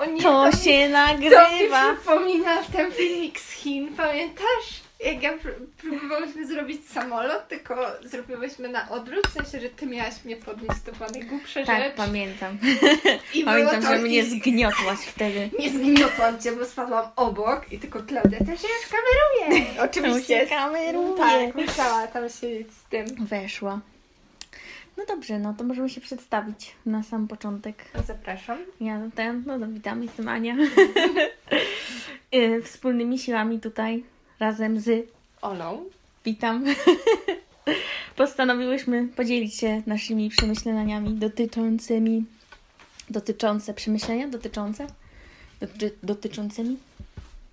O nie, To się To mi nagrywa. przypomina ten filmik z Chin, pamiętasz? Jak ja pró- próbowałyśmy zrobić samolot, tylko zrobiłyśmy na odwrót, w sensie, że ty miałaś mnie podnieść, to była najgłupsza Tak, rzecz. pamiętam. I Pamiętam, to że mnie zgniotłaś wtedy. Nie zgniotłam cię, bo spadłam obok i tylko Klaudia też już kameruje. Oczywiście. kameruje. Tak, musiała tam siedzieć z tym. Weszła. No dobrze, no to możemy się przedstawić na sam początek. Zapraszam. Ja ten, no to witam, jestem Ania. Y, Wspólnymi siłami tutaj, razem z Olą. Witam. Postanowiłyśmy podzielić się naszymi przemyśleniami dotyczącymi. Dotyczące przemyślenia? Dotyczące? Doty, dotyczącymi?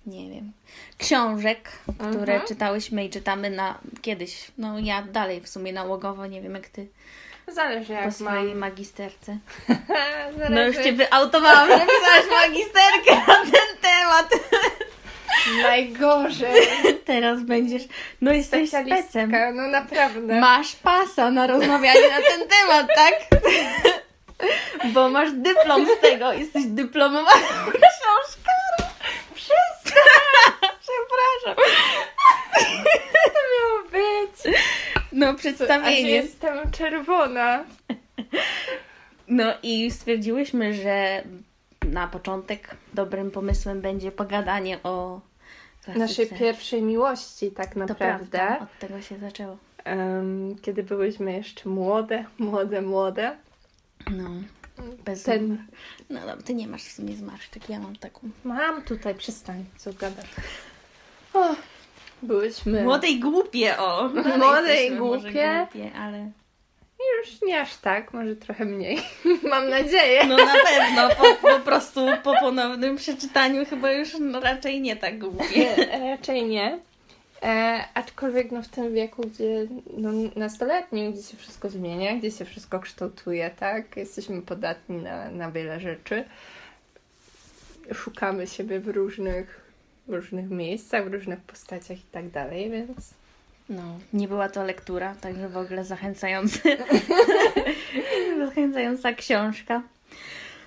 Nie wiem. Książek, które Mhm. czytałyśmy i czytamy na kiedyś. No ja dalej w sumie nałogowo, nie wiem jak ty Zależy po jak swojej mam. magisterce. Zależy. No już cię wyautowałam, że pisałaś magisterkę na ten temat. Najgorzej. Teraz będziesz. No jesteś specem. No naprawdę. Masz pasa na rozmawianie na ten temat, tak? Bo masz dyplom z tego, jesteś dyplomowaną książkarą. Przepraszam. to miało być? No, przedstawienie. jestem czerwona. No i stwierdziłyśmy, że na początek dobrym pomysłem będzie pogadanie o klasyce. Naszej pierwszej miłości tak naprawdę. prawda, od tego się zaczęło. Em, kiedy byłyśmy jeszcze młode, młode, młode. No, bez Ten... No dobra, ty nie masz w sumie zmarszczek, ja mam taką. Mam tutaj, przestań, co gadasz. O, byłyśmy... Młode i głupie, o! Młode i głupie. głupie, ale... Już nie aż tak, może trochę mniej. Mam nadzieję. No na pewno, po, po prostu po ponownym przeczytaniu chyba już no, raczej nie tak głupie. Nie, raczej nie. E, aczkolwiek no, w tym wieku, gdzie no, nastoletnim, gdzie się wszystko zmienia, gdzie się wszystko kształtuje, tak? Jesteśmy podatni na, na wiele rzeczy. Szukamy siebie w różnych, w różnych miejscach, w różnych postaciach i tak dalej, więc No, nie była to lektura, także w ogóle zachęcający. zachęcająca książka.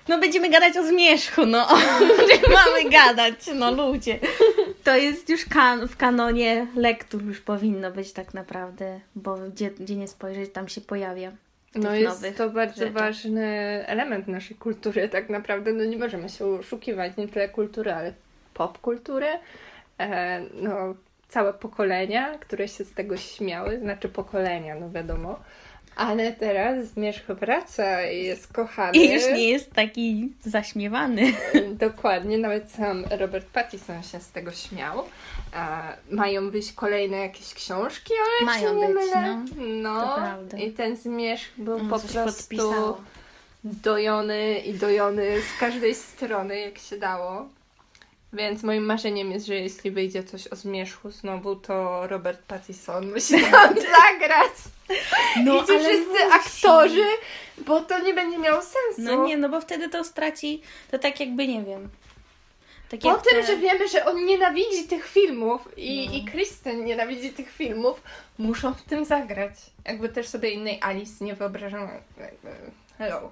No będziemy gadać o zmierzchu, no. Mamy gadać, no ludzie. To jest już kan w kanonie lektur już powinno być tak naprawdę, bo gdzie, gdzie nie spojrzeć, tam się pojawia. no jest to bardzo rzeczach. ważny element naszej kultury, tak naprawdę. No nie możemy się oszukiwać, nie tyle kultury, ale popkultury. E, no, całe pokolenia, które się z tego śmiały, znaczy pokolenia, no wiadomo. Ale teraz Zmierzch wraca i jest kochany. I już nie jest taki zaśmiewany. Dokładnie, nawet sam Robert Pattinson się z tego śmiał. E, mają wyjść kolejne jakieś książki, ale Mają się nie być, mylę. no. No, i ten Zmierzch był No, po prostu podpisało. dojony i dojony z każdej strony, jak się dało. Więc moim marzeniem jest, że jeśli wyjdzie coś o zmierzchu znowu, to Robert Pattinson musi tam zagrać. No, I ci wszyscy musi. aktorzy, bo to nie będzie miało sensu. No nie, no bo wtedy to straci, to tak jakby, nie wiem. Tak Po tym, te- że wiemy, że on nienawidzi tych filmów i, No. i Kristen nienawidzi tych filmów, muszą w tym zagrać. Jakby też sobie innej Alice nie wyobrażam. Hello.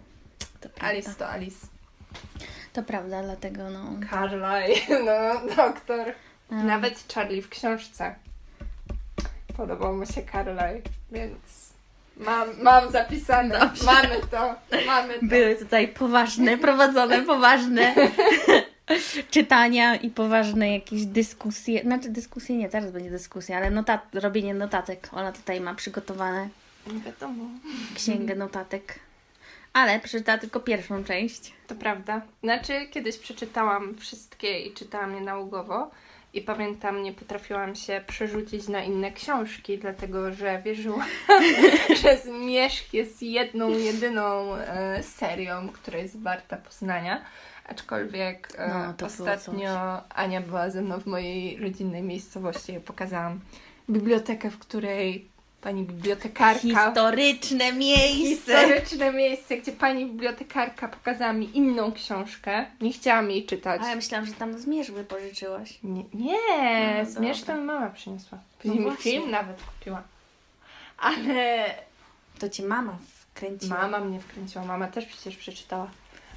To. Alice to Alice. To prawda, dlatego no. Carlyle, no doktor. no. Nawet Charlie w książce. Podobał mu się Carlyle, więc mam, mam zapisane. Dobrze. Mamy to, mamy to. Były tutaj poważne, prowadzone poważne czytania i poważne jakieś dyskusje. Znaczy dyskusje nie, teraz będzie dyskusja, ale notat, robienie notatek. Ona tutaj ma przygotowane Nie wiadomo. księgę notatek. Ale przeczytała tylko pierwszą część. To prawda. Znaczy, kiedyś przeczytałam wszystkie i czytałam je nałogowo. I pamiętam, nie potrafiłam się przerzucić na inne książki, dlatego że wierzyłam, że Zmierzch jest jedną, jedyną e, serią, która jest warta poznania. Aczkolwiek e, No, ostatnio Ania była ze mną w mojej rodzinnej miejscowości. Ja pokazałam bibliotekę, w której pani bibliotekarka Historyczne miejsce! historyczne miejsce, gdzie pani bibliotekarka pokazała mi inną książkę. Nie chciałam jej czytać. A ja myślałam, że tam zmierzły pożyczyłaś. Nie, nie No, zmierzch dobra. to mi mama przyniosła. No Później mi właśnie. film nawet kupiła. Ale To cię mama wkręciła. mama mnie wkręciła, mama też przecież przeczytała.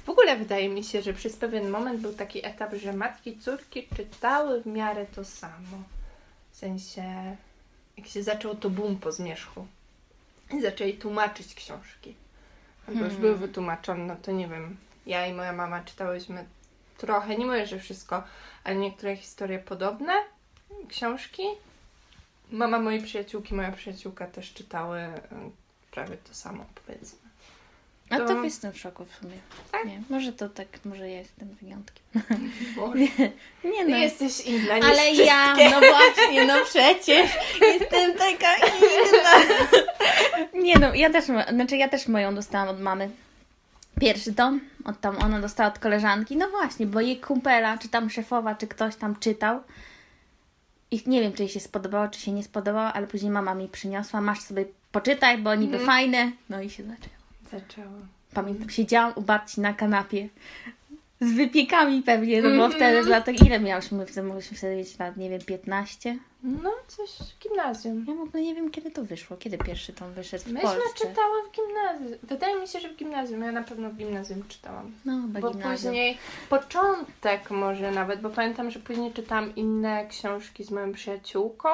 W ogóle wydaje mi się, że przez pewien moment był taki etap, że matki i córki czytały w miarę to samo. W sensie, jak się zaczął to boom po zmierzchu. I zaczęli tłumaczyć książki. Albo już Hmm. były wytłumaczone, no to nie wiem. Ja i moja mama czytałyśmy trochę, nie mówię, że wszystko, ale niektóre historie podobne, książki. Mama mojej przyjaciółki, moja przyjaciółka też czytały y, prawie to samo, powiedzmy. A To- to jestem w szoku w sumie. Tak? Nie, może to tak, może ja jestem wyjątkiem. Nie Ty no. jesteś inna niż Ale ja, no właśnie, no przecież jestem taka inna. Nie no, ja też, znaczy ja też moją dostałam od mamy. Pierwszy tom, od tam ona dostała od koleżanki. No właśnie, bo jej kumpela, czy tam szefowa, czy ktoś tam czytał. I nie wiem, czy jej się spodobało, czy się nie spodobało, ale później mama mi przyniosła, masz sobie poczytaj, bo niby Mhm. fajne. No i się zaczęło. Pamiętam, siedziałam u babci na kanapie z wypiekami pewnie, no bo Mhm. wtedy latach, ile miałyśmy wtedy, mogliśmy wtedy mieć lat, nie wiem, 15? No, coś w gimnazjum. Ja w ogóle nie wiem, kiedy to wyszło, kiedy pierwszy tom wyszedł w Myśmy Polsce. w gimnazjum. Wydaje mi się, że w gimnazjum. Ja na pewno w gimnazjum czytałam. No, chyba Bo gimnazjum. później, początek może nawet, bo pamiętam, że później czytałam inne książki z moją przyjaciółką.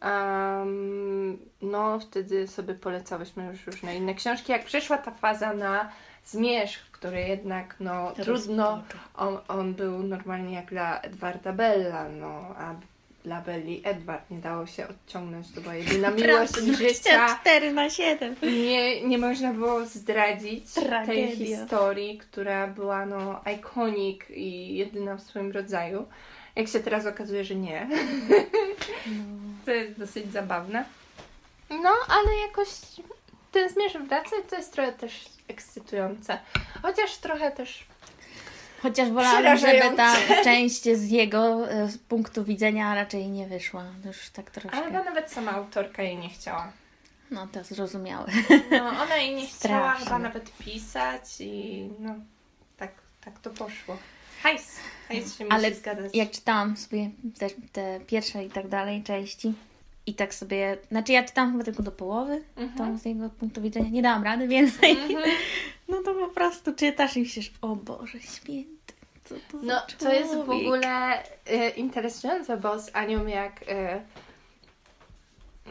Em, no, wtedy sobie polecałyśmy już różne inne książki. Jak przyszła ta faza na zmierzch, który jednak, no, trudno, Rozpoczął. on, on był normalnie jak dla Edwarda Bella, no, a dla Belli Edward nie dało się odciągnąć, to była jedyna miłość życia. 4 na 7. Nie, nie można było zdradzić tej Tragedia. historii, która była no iconic i jedyna w swoim rodzaju. Jak się teraz okazuje, że nie. To jest dosyć zabawne. No, ale jakoś ten zmierzch wraca i to jest trochę też ekscytujące. Chociaż trochę też Chociaż wolałabym, żeby ta część z jego e, z punktu widzenia raczej nie wyszła. Już tak Ale troszkę. chyba nawet sama autorka jej nie chciała. No to zrozumiałe. No, ona jej nie chciała chyba nawet pisać i no, tak, tak to poszło. Hajs, hajs się Ale musi zgadzać. jak czytałam sobie te, te pierwsze i tak dalej części i tak sobie, znaczy ja czytałam chyba tylko do połowy, Mhm. to z jego punktu widzenia nie dałam rady więcej. Mhm. No to po prostu czytasz i myślisz, o Boże święty, co to No, za to jest w człowiek? ogóle e, interesujące, bo z Anią jak e,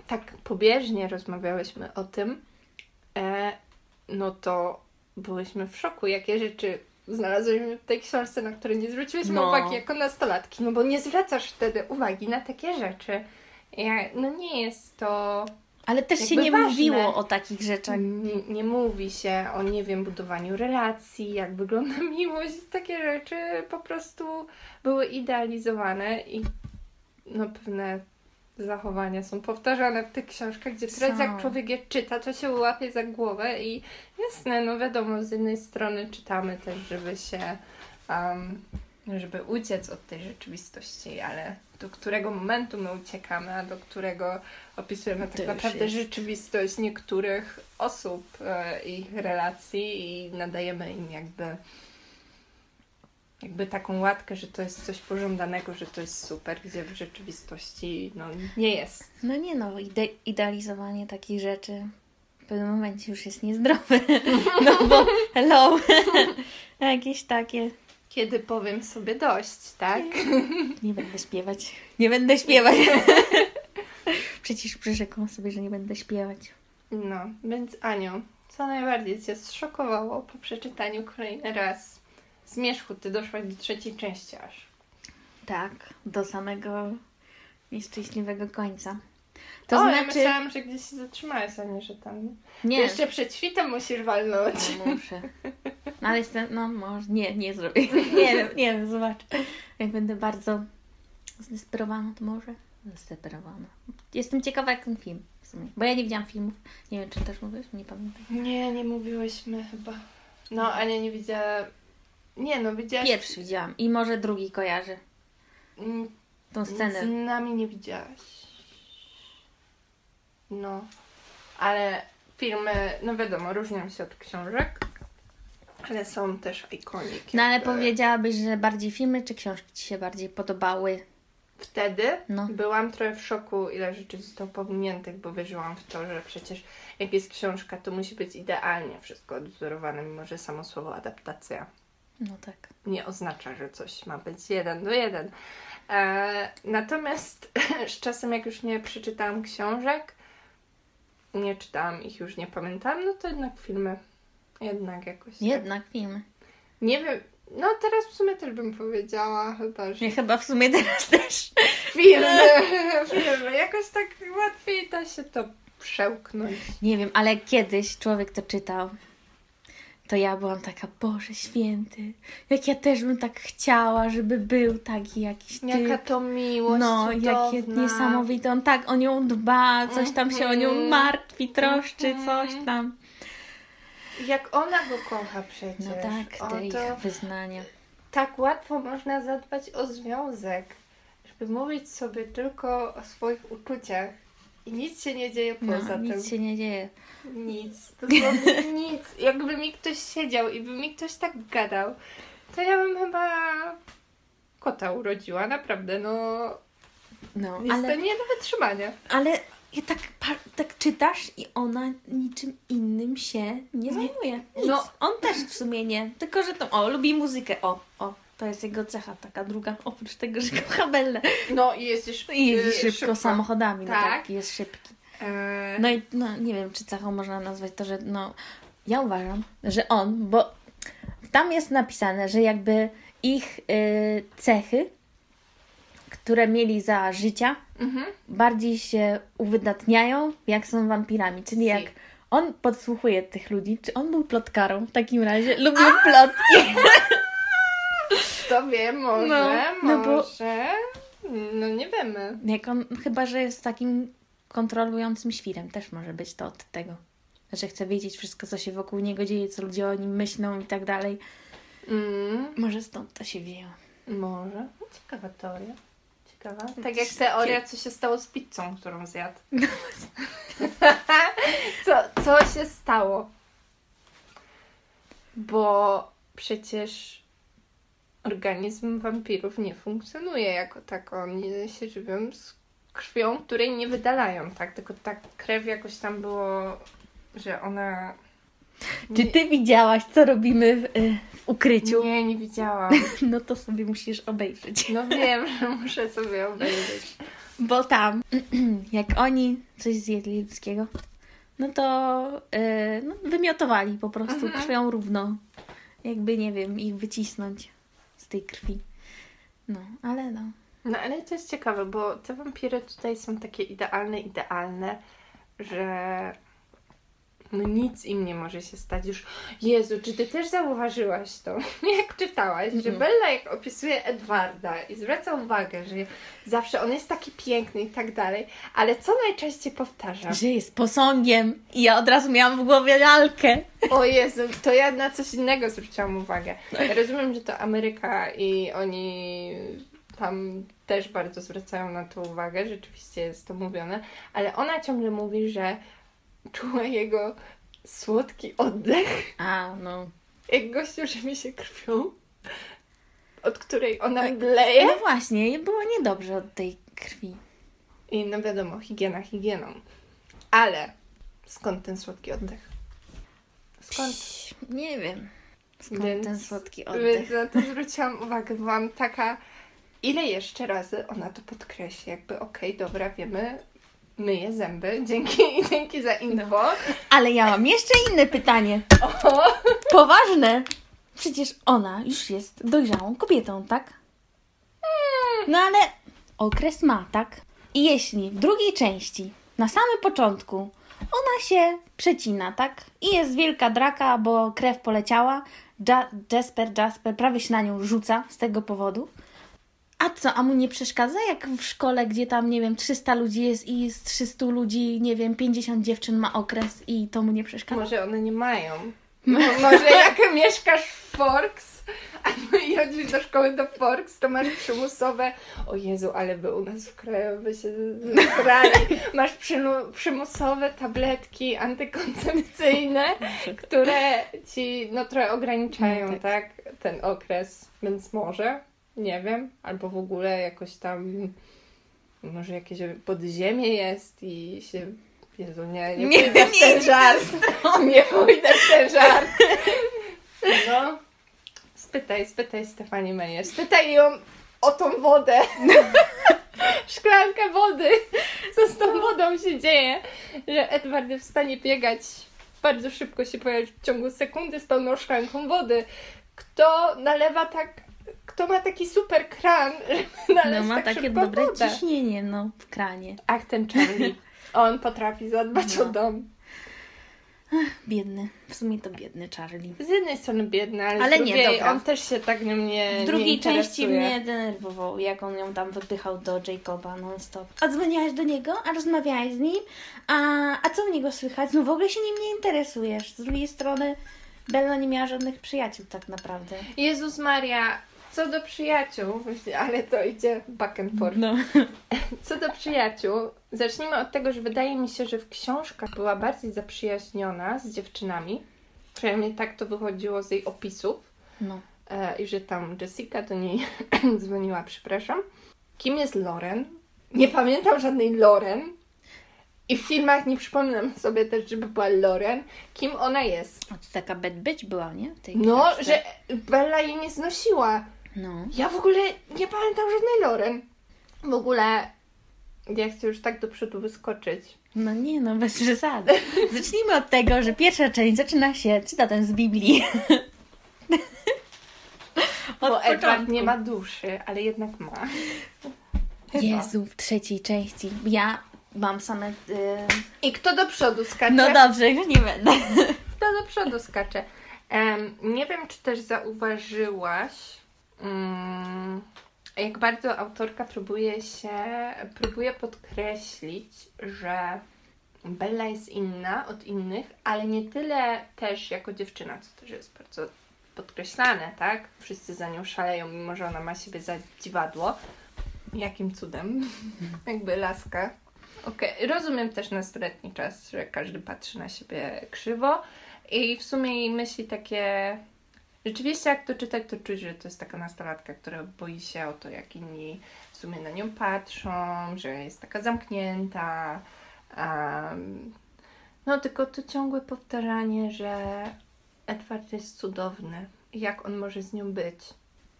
tak pobieżnie rozmawiałyśmy o tym, e, no to byłyśmy w szoku, jakie rzeczy znalazłyśmy w tej książce, na które nie zwróciłyśmy No. uwagi jako nastolatki, no bo nie zwracasz wtedy uwagi na takie rzeczy. Ja, no nie jest to... Ale też się nie ważne. mówiło o takich rzeczach. Nie, nie mówi się o, nie wiem, budowaniu relacji, jak wygląda miłość, takie rzeczy po prostu były idealizowane i no pewne zachowania są powtarzane w tych książkach, gdzie teraz jak człowiek je czyta, to się łapie za głowę i jasne, no wiadomo, z jednej strony czytamy też, żeby się um, żeby uciec od tej rzeczywistości, ale do którego momentu my uciekamy, a do którego opisujemy tak naprawdę jest. rzeczywistość niektórych osób, e, ich relacji i nadajemy im jakby jakby taką łatkę, że to jest coś pożądanego, że to jest super, gdzie w rzeczywistości no, nie jest. No nie no, ide- idealizowanie takich rzeczy w pewnym momencie już jest niezdrowe. No bo hello, jakieś takie. Kiedy powiem sobie dość, tak? Nie będę śpiewać. Nie będę śpiewać. Przecież przyrzekłam sobie, że nie będę śpiewać. No, więc Aniu, co najbardziej Cię zszokowało po przeczytaniu kolejny raz Zmierzchu, Ty doszłaś do trzeciej części aż. Tak, do samego nieszczęśliwego końca. To o, ja znaczy. myślałam, że gdzieś się zatrzymałaś, a nie, że tam... Nie, Jeszcze przed świtem musisz walnąć. no, muszę. No, ale jestem, no może, nie, nie zrobię. Nie wiem, nie wiem, zobacz. Jak będę bardzo zdesperowana, to może. Zdesperowana. Jestem ciekawa, jak ten film w sumie. Bo ja nie widziałam filmów. Nie wiem, czy też mówisz, nie pamiętam. Nie, nie mówiłyśmy chyba. No, Ania nie widziała... Nie, no widziałaś... Pierwszy widziałam i może drugi kojarzy Mm, tą scenę. Z nami nie widziałaś. No, ale filmy, no wiadomo, różnią się od książek, ale są też ikonik. No ale jakby. powiedziałabyś, że bardziej filmy czy książki Ci się bardziej podobały? Wtedy No. byłam trochę w szoku, ile rzeczy zostało pominiętych, bo wierzyłam w to, że przecież jak jest książka, to musi być idealnie wszystko odwzorowane, mimo że samo słowo adaptacja No tak. nie oznacza, że coś ma być jeden do jeden. E, natomiast z czasem, jak już nie przeczytałam książek, nie czytałam ich, już nie pamiętam, no to jednak filmy. Jednak jakoś. tak. Jednak filmy. Nie wiem, no teraz w sumie też bym powiedziała chyba, że Ja chyba w sumie teraz też. filmy, filmy. Jakoś tak łatwiej da się to przełknąć. Nie wiem, ale kiedyś człowiek to czytał. To ja byłam taka, Boże święty, jak ja też bym tak chciała, żeby był taki jakiś typ. Jaka to miłość No, jakie cudowna. niesamowite. On tak o nią dba, coś tam się o nią Mhm. martwi, troszczy, Mhm. coś tam. Jak ona go kocha przecież. No tak, te ich wyznania. tak łatwo można zadbać o związek, żeby mówić sobie tylko o swoich uczuciach i nic się nie dzieje No, poza tym. nic się nie dzieje. Nic, dosłownie nic. Jakby mi ktoś siedział i by mi ktoś tak gadał, to ja bym chyba kota urodziła, naprawdę, no No, jest ale, to nie do wytrzymania. ale ja tak, tak czytasz i ona niczym innym się nie zajmuje. Nic. No. On też w sumie nie. Tylko, że to, o, lubi muzykę. O, o, to jest jego cecha taka druga. Oprócz tego, że kocha Bellę. No i jeździsz I jeździ y, szybko, samochodami. No Tak. tak, jest szybki. E, No i no, nie wiem, czy cechą można nazwać to, że no, ja uważam, że on, bo tam jest napisane, że jakby ich y, cechy, które mieli za życia, mhm. bardziej się uwydatniają, jak są wampirami. Czyli Si. jak on podsłuchuje tych ludzi, czy on był plotkarą w takim razie, lubił plotki. To wiem, może, No, no bo- może. No nie wiemy. Jak on, chyba, że jest takim kontrolującym świrem, też może być to od tego. Że chce wiedzieć wszystko, co się wokół niego dzieje, co ludzie o nim myślą i tak dalej. Mm, Może stąd to się wieje. może. No, ciekawa teoria. Ciekawa. Tak jak teoria, co się stało z pizzą, którą zjadł. co, co się stało? Bo przecież organizm wampirów nie funkcjonuje jako tak. Oni się żywią z krwią, której nie wydalają, tak? Tylko ta krew jakoś tam było, że ona... Czy ty widziałaś, co robimy w, y, w ukryciu? Nie, nie widziałam. No to sobie musisz obejrzeć. No wiem, że muszę sobie obejrzeć. Bo tam, jak oni coś zjedli ludzkiego, no to y, no, wymiotowali po prostu Mhm. krwią równo. Jakby, nie wiem, ich wycisnąć z tej krwi. No, ale no. No ale to jest ciekawe, bo te wampiry tutaj są takie idealne, idealne, że no nic im nie może się stać już. Jezu, czy ty też zauważyłaś to, jak czytałaś, że Mhm. Bella jak opisuje Edwarda i zwraca uwagę, że zawsze on jest taki piękny i tak dalej, ale co najczęściej powtarza? Że jest posągiem i ja od razu miałam w głowie lalkę. O Jezu, to ja na coś innego zwróciłam uwagę. Ja rozumiem, że to Ameryka i oni tam też bardzo zwracają na to uwagę, rzeczywiście jest to mówione, ale ona ciągle mówi, że czuła jego słodki oddech, A, no. jak gościu żywi się krwią, od której ona mdleje. No właśnie, było niedobrze od tej krwi. I no wiadomo, higiena higieną. Ale skąd ten słodki oddech? Skąd? Nie wiem. Skąd Więc- ten słodki Więc oddech? na to zwróciłam uwagę, byłam taka, ile jeszcze razy ona to podkreśli, jakby okej, dobra, wiemy, myję zęby, dzięki, dzięki za info. Ale ja mam jeszcze inne pytanie. O, Poważne. Przecież ona już jest dojrzałą kobietą, tak? No ale okres ma, tak? I jeśli w drugiej części, na samym początku, ona się przecina, tak? I jest wielka draka, bo krew poleciała. Ja Jasper, Jasper prawie się na nią rzuca z tego powodu. A co, a mu nie przeszkadza, jak w szkole, gdzie tam, nie wiem, 300 ludzi jest i z 300 ludzi, nie wiem, 50 dziewczyn ma okres i to mu nie przeszkadza? może one nie mają. Mo- Może jak mieszkasz w Forks, albo i chodzisz do szkoły do Forks, to masz przymusowe, o Jezu, ale by u nas w kraju by się zrali. Masz przymusowe tabletki antykoncepcyjne, które ci no trochę ograniczają, No tak, ten okres, więc może. Nie wiem. Albo w ogóle jakoś tam może jakieś podziemie jest i się... Jezu, nie, nie, Nie, pójdę w ten żart. Nie pójdę w ten żart. No. Spytaj, spytaj Stefani Meyer. Spytaj ją o tą wodę. Szklankę wody. Co z tą wodą się dzieje? Że Edward jest w stanie biegać bardzo szybko się pojawić w ciągu sekundy z pełną szklanką wody. Kto nalewa tak... Kto ma taki super kran, żeby No ma tak takie dobre wodę? ciśnienie, no, w kranie. Ach, ten Charlie. On potrafi zadbać No. o dom. Biedny. W sumie to biedny Charlie. Z jednej strony biedny, ale, Ale nie, drugiej dobra. on też się tak nią nie W drugiej nie części mnie denerwował, jak on ją tam wypychał do Jacoba non-stop. A dzwoniłaś do niego? A rozmawiałaś z nim? A, a co u niego słychać? No w ogóle się nim nie interesujesz. Z drugiej strony Bella nie miała żadnych przyjaciół tak naprawdę. Jezus Maria, co do przyjaciół, ale to idzie back and forth. No. Co do przyjaciół, zacznijmy od tego, że wydaje mi się, że w książkach była bardziej zaprzyjaźniona z dziewczynami. Przynajmniej tak to wychodziło z jej opisów. no. E, I że tam Jessica do niej dzwoniła, przepraszam. Kim jest Loren? Nie pamiętam żadnej Loren. I w filmach nie przypominam sobie też, żeby była Loren. Kim ona jest? A to taka bad bitch była, nie? No, książce. że Bella jej nie znosiła. No. Ja w ogóle nie pamiętam żadnej Loren. W ogóle ja chcę już tak do przodu wyskoczyć. No nie, no bez przesady. Zacznijmy od tego, że pierwsza część zaczyna się cytatem z Biblii. Od Bo Edward nie ma duszy, ale jednak ma. Chyba. Jezu, w trzeciej części. Ja mam same... y, I kto do przodu skacze? No dobrze, już nie będę. Kto do przodu skacze? Em, nie wiem, czy też zauważyłaś, jak bardzo autorka próbuje się, próbuje podkreślić, że Bella jest inna od innych, ale nie tyle też jako dziewczyna, co też jest bardzo podkreślane, tak? Wszyscy za nią szaleją, mimo że ona ma siebie za dziwadło. Jakim cudem? Jakby laska. Okej, rozumiem też nastoletni czas, że każdy patrzy na siebie krzywo i w sumie jej myśli takie... Rzeczywiście jak to czytać, to czuć, że to jest taka nastolatka, która boi się o to, jak inni w sumie na nią patrzą, że jest taka zamknięta. Um, no tylko to ciągłe powtarzanie, że Edward jest cudowny jak on może z nią być.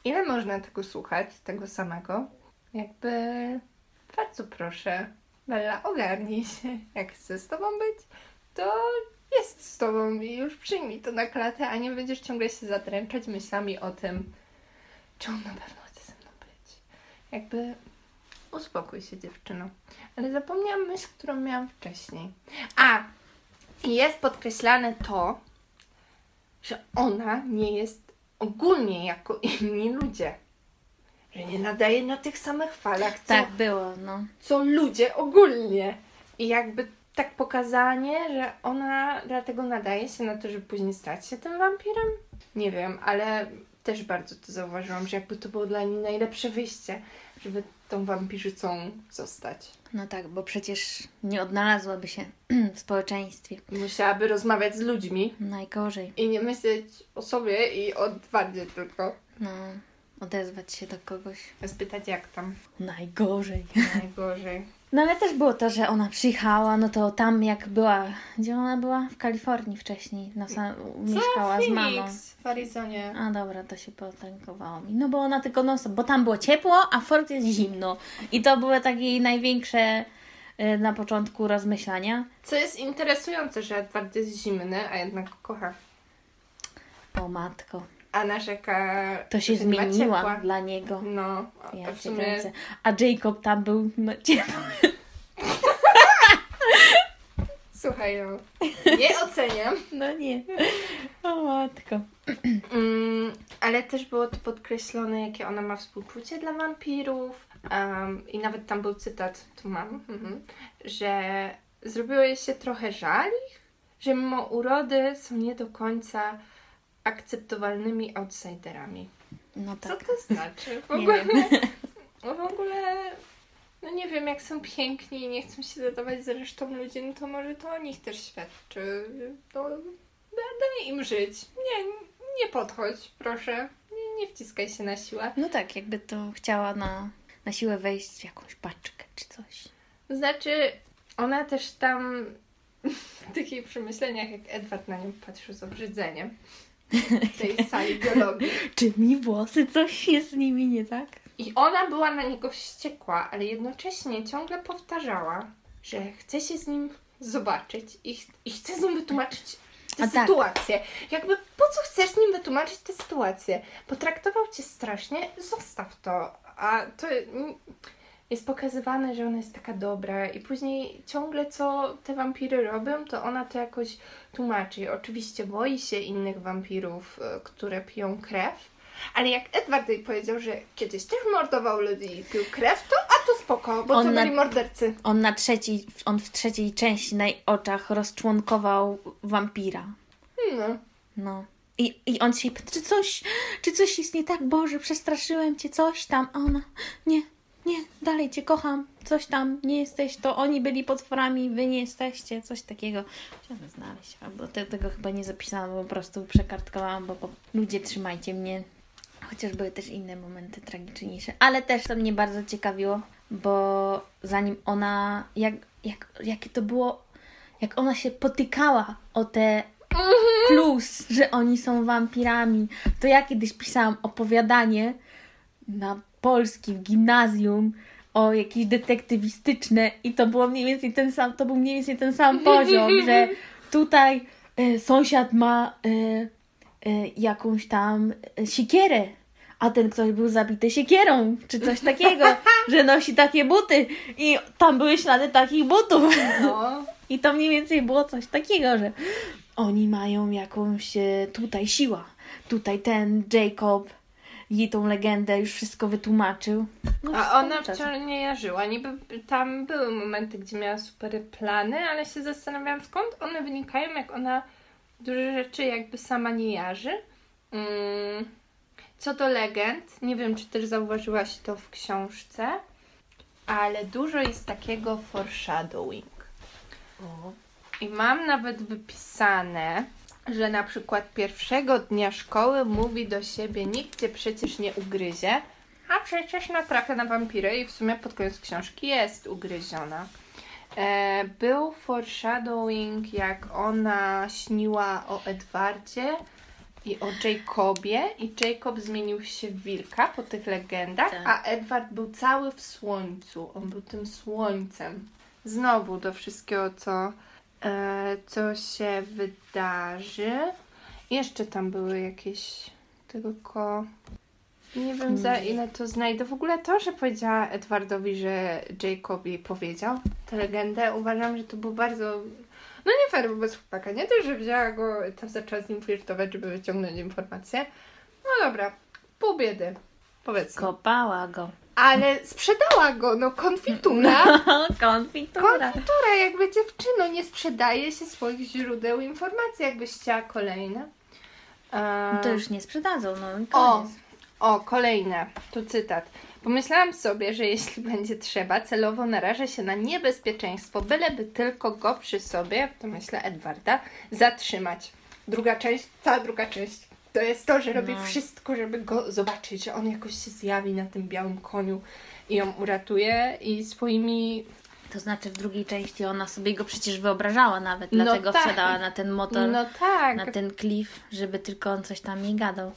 Ile można tego słuchać, tego samego? Jakby bardzo proszę, Bella, ogarnij się. Jak chce z tobą być, to jest z tobą i już przyjmij to na klatę, a nie będziesz ciągle się zadręczać myślami o tym, czy on na pewno chce ze mną być. Jakby uspokój się dziewczyno. Ale zapomniałam myśl, którą miałam wcześniej. A! Jest podkreślane to, że ona nie jest ogólnie jako inni ludzie. Że nie nadaje na tych samych falach, co Tak było, no. co ludzie ogólnie. I jakby tak pokazanie, że ona dlatego nadaje się na to, żeby później stać się tym wampirem? Nie wiem, ale też bardzo to zauważyłam, że jakby to było dla niej najlepsze wyjście, żeby tą wampirzycą zostać. No tak, bo przecież nie odnalazłaby się w społeczeństwie. Musiałaby rozmawiać z ludźmi Najgorzej. i nie myśleć o sobie i o Edwardzie tylko. No, odezwać się do kogoś. Spytać jak tam. Najgorzej. Najgorzej. No ale też było to, że ona przyjechała, no to tam jak była, gdzie ona była? W Kalifornii wcześniej, na sam, mieszkała z mamą. Phoenix w Arizonie. A dobra, to się potękowało mi. No bo ona tylko non bo tam było ciepło, a Fort jest zimno. I to były takie jej największe y, na początku rozmyślania. Co jest interesujące, że Edward jest zimny, a jednak kocha. O matko, A narzeka, to się zmieniła dla niego. No, a Ja w sumie kręcę. A Jacob tam był no, ciepły. słuchaj, no, nie oceniam. No nie. O matko. Mm, ale też było to podkreślone, jakie ona ma współczucie dla wampirów. Um, I nawet tam był cytat, tu mam, mhm, że zrobiło jej się trochę żal że mimo urody są nie do końca akceptowalnymi outsiderami. No Co tak. to znaczy? W ogóle, w ogóle, no nie wiem, jak są piękni i nie chcą się zadawać z resztą ludzi, no to może to o nich też świadczy. No, da- daj im żyć. Nie, nie podchodź, proszę. Nie, nie wciskaj się na siłę. No tak, jakby to chciała na, na siłę wejść w jakąś paczkę czy coś. Znaczy, ona też tam w takich przemyśleniach, jak Edward na nią patrzył z obrzydzeniem tej sali biologii. Czy mi włosy coś jest z nimi nie tak? I ona była na niego wściekła, ale jednocześnie ciągle powtarzała, że chce się z nim zobaczyć i, ch- i chce z nim wytłumaczyć tę A tak. sytuację. Jakby po co chcesz z nim wytłumaczyć tę sytuację? Potraktował cię strasznie, zostaw to. A to jest pokazywane, że ona jest taka dobra i później ciągle co te wampiry robią, to ona to jakoś tłumaczy. Oczywiście boi się innych wampirów, e, które piją krew. Ale jak Edward jej powiedział, że kiedyś też mordował ludzi i pił krew, to a to spoko, bo On to na- byli mordercy. On na trzeciej, on w trzeciej części na jej oczach rozczłonkował wampira. No. No. I, I on się pyta, czy coś, czy coś jest nie tak, Boże, przestraszyłem cię, coś tam. A ona, nie, nie, dalej cię kocham, coś tam, nie jesteś, to oni byli potworami, wy nie jesteście, coś takiego. Chciałam znaleźć, albo te, tego chyba nie zapisałam, po prostu przekartkowałam, bo, bo ludzie trzymajcie mnie. Chociaż były też inne momenty tragiczniejsze, ale też to mnie bardzo ciekawiło, bo zanim ona, jak, jak, jakie to było, jak ona się potykała o te plus, że oni są wampirami, to ja kiedyś pisałam opowiadanie na polski w gimnazjum o jakieś detektywistyczne i to było mniej więcej ten sam, to był mniej więcej ten sam poziom, że tutaj e, sąsiad ma e, e, jakąś tam siekierę, a ten ktoś był zabity siekierą, czy coś takiego, że nosi takie buty i tam były ślady takich butów. no. I to mniej więcej było coś takiego, że oni mają jakąś tutaj siła. Tutaj ten Jacob jej tą legendę już wszystko wytłumaczył. No, A ona wszystko wciąż nie jarzyła. Niby tam były momenty, gdzie miała super plany, ale się zastanawiałam, skąd one wynikają, jak ona dużo rzeczy jakby sama nie jarzy. Mm. Co do legend, nie wiem, czy też zauważyłaś to w książce, ale dużo jest takiego foreshadowing. O. I mam nawet wypisane, że na przykład pierwszego dnia szkoły mówi do siebie, nikt cię przecież nie ugryzie, a przecież natrafia na wampirę i w sumie pod koniec książki jest ugryziona. E, był foreshadowing, jak ona śniła o Edwardzie i o Jacobie i Jacob zmienił się w wilka po tych legendach, Tak. a Edward był cały w słońcu. On był tym słońcem. Znowu do wszystkiego, co, co się wydarzy. Jeszcze tam były jakieś tylko nie wiem za ile to znajdę. W ogóle to, że powiedziała Edwardowi, że Jacob jej powiedział tę legendę, uważam, że to było bardzo no nie fair wobec chłopaka. Nie to, że wzięła go tam zaczęła z nim flirtować, żeby wyciągnąć informacje. No dobra, pół biedy. Powiedzmy. Kopała go. Ale sprzedała go, no konfitura. Konfitura. Konfitura, jakby dziewczyno, nie sprzedaje się swoich źródeł informacji, jakbyś chciała kolejne. E, No to już nie sprzedadzą, no o, o, kolejne. Tu cytat. Pomyślałam sobie, że jeśli będzie trzeba, celowo narażę się na niebezpieczeństwo, byleby tylko go przy sobie, to myślę Edwarda, zatrzymać. Druga część, cała druga część. To jest to, że robi No. wszystko, żeby go zobaczyć, że on jakoś się zjawi na tym białym koniu i ją uratuje i swoimi To znaczy w drugiej części ona sobie go przecież wyobrażała nawet, No dlatego tak. wsiadała na ten motor. No tak. na ten klif, żeby tylko on coś tam nie gadał.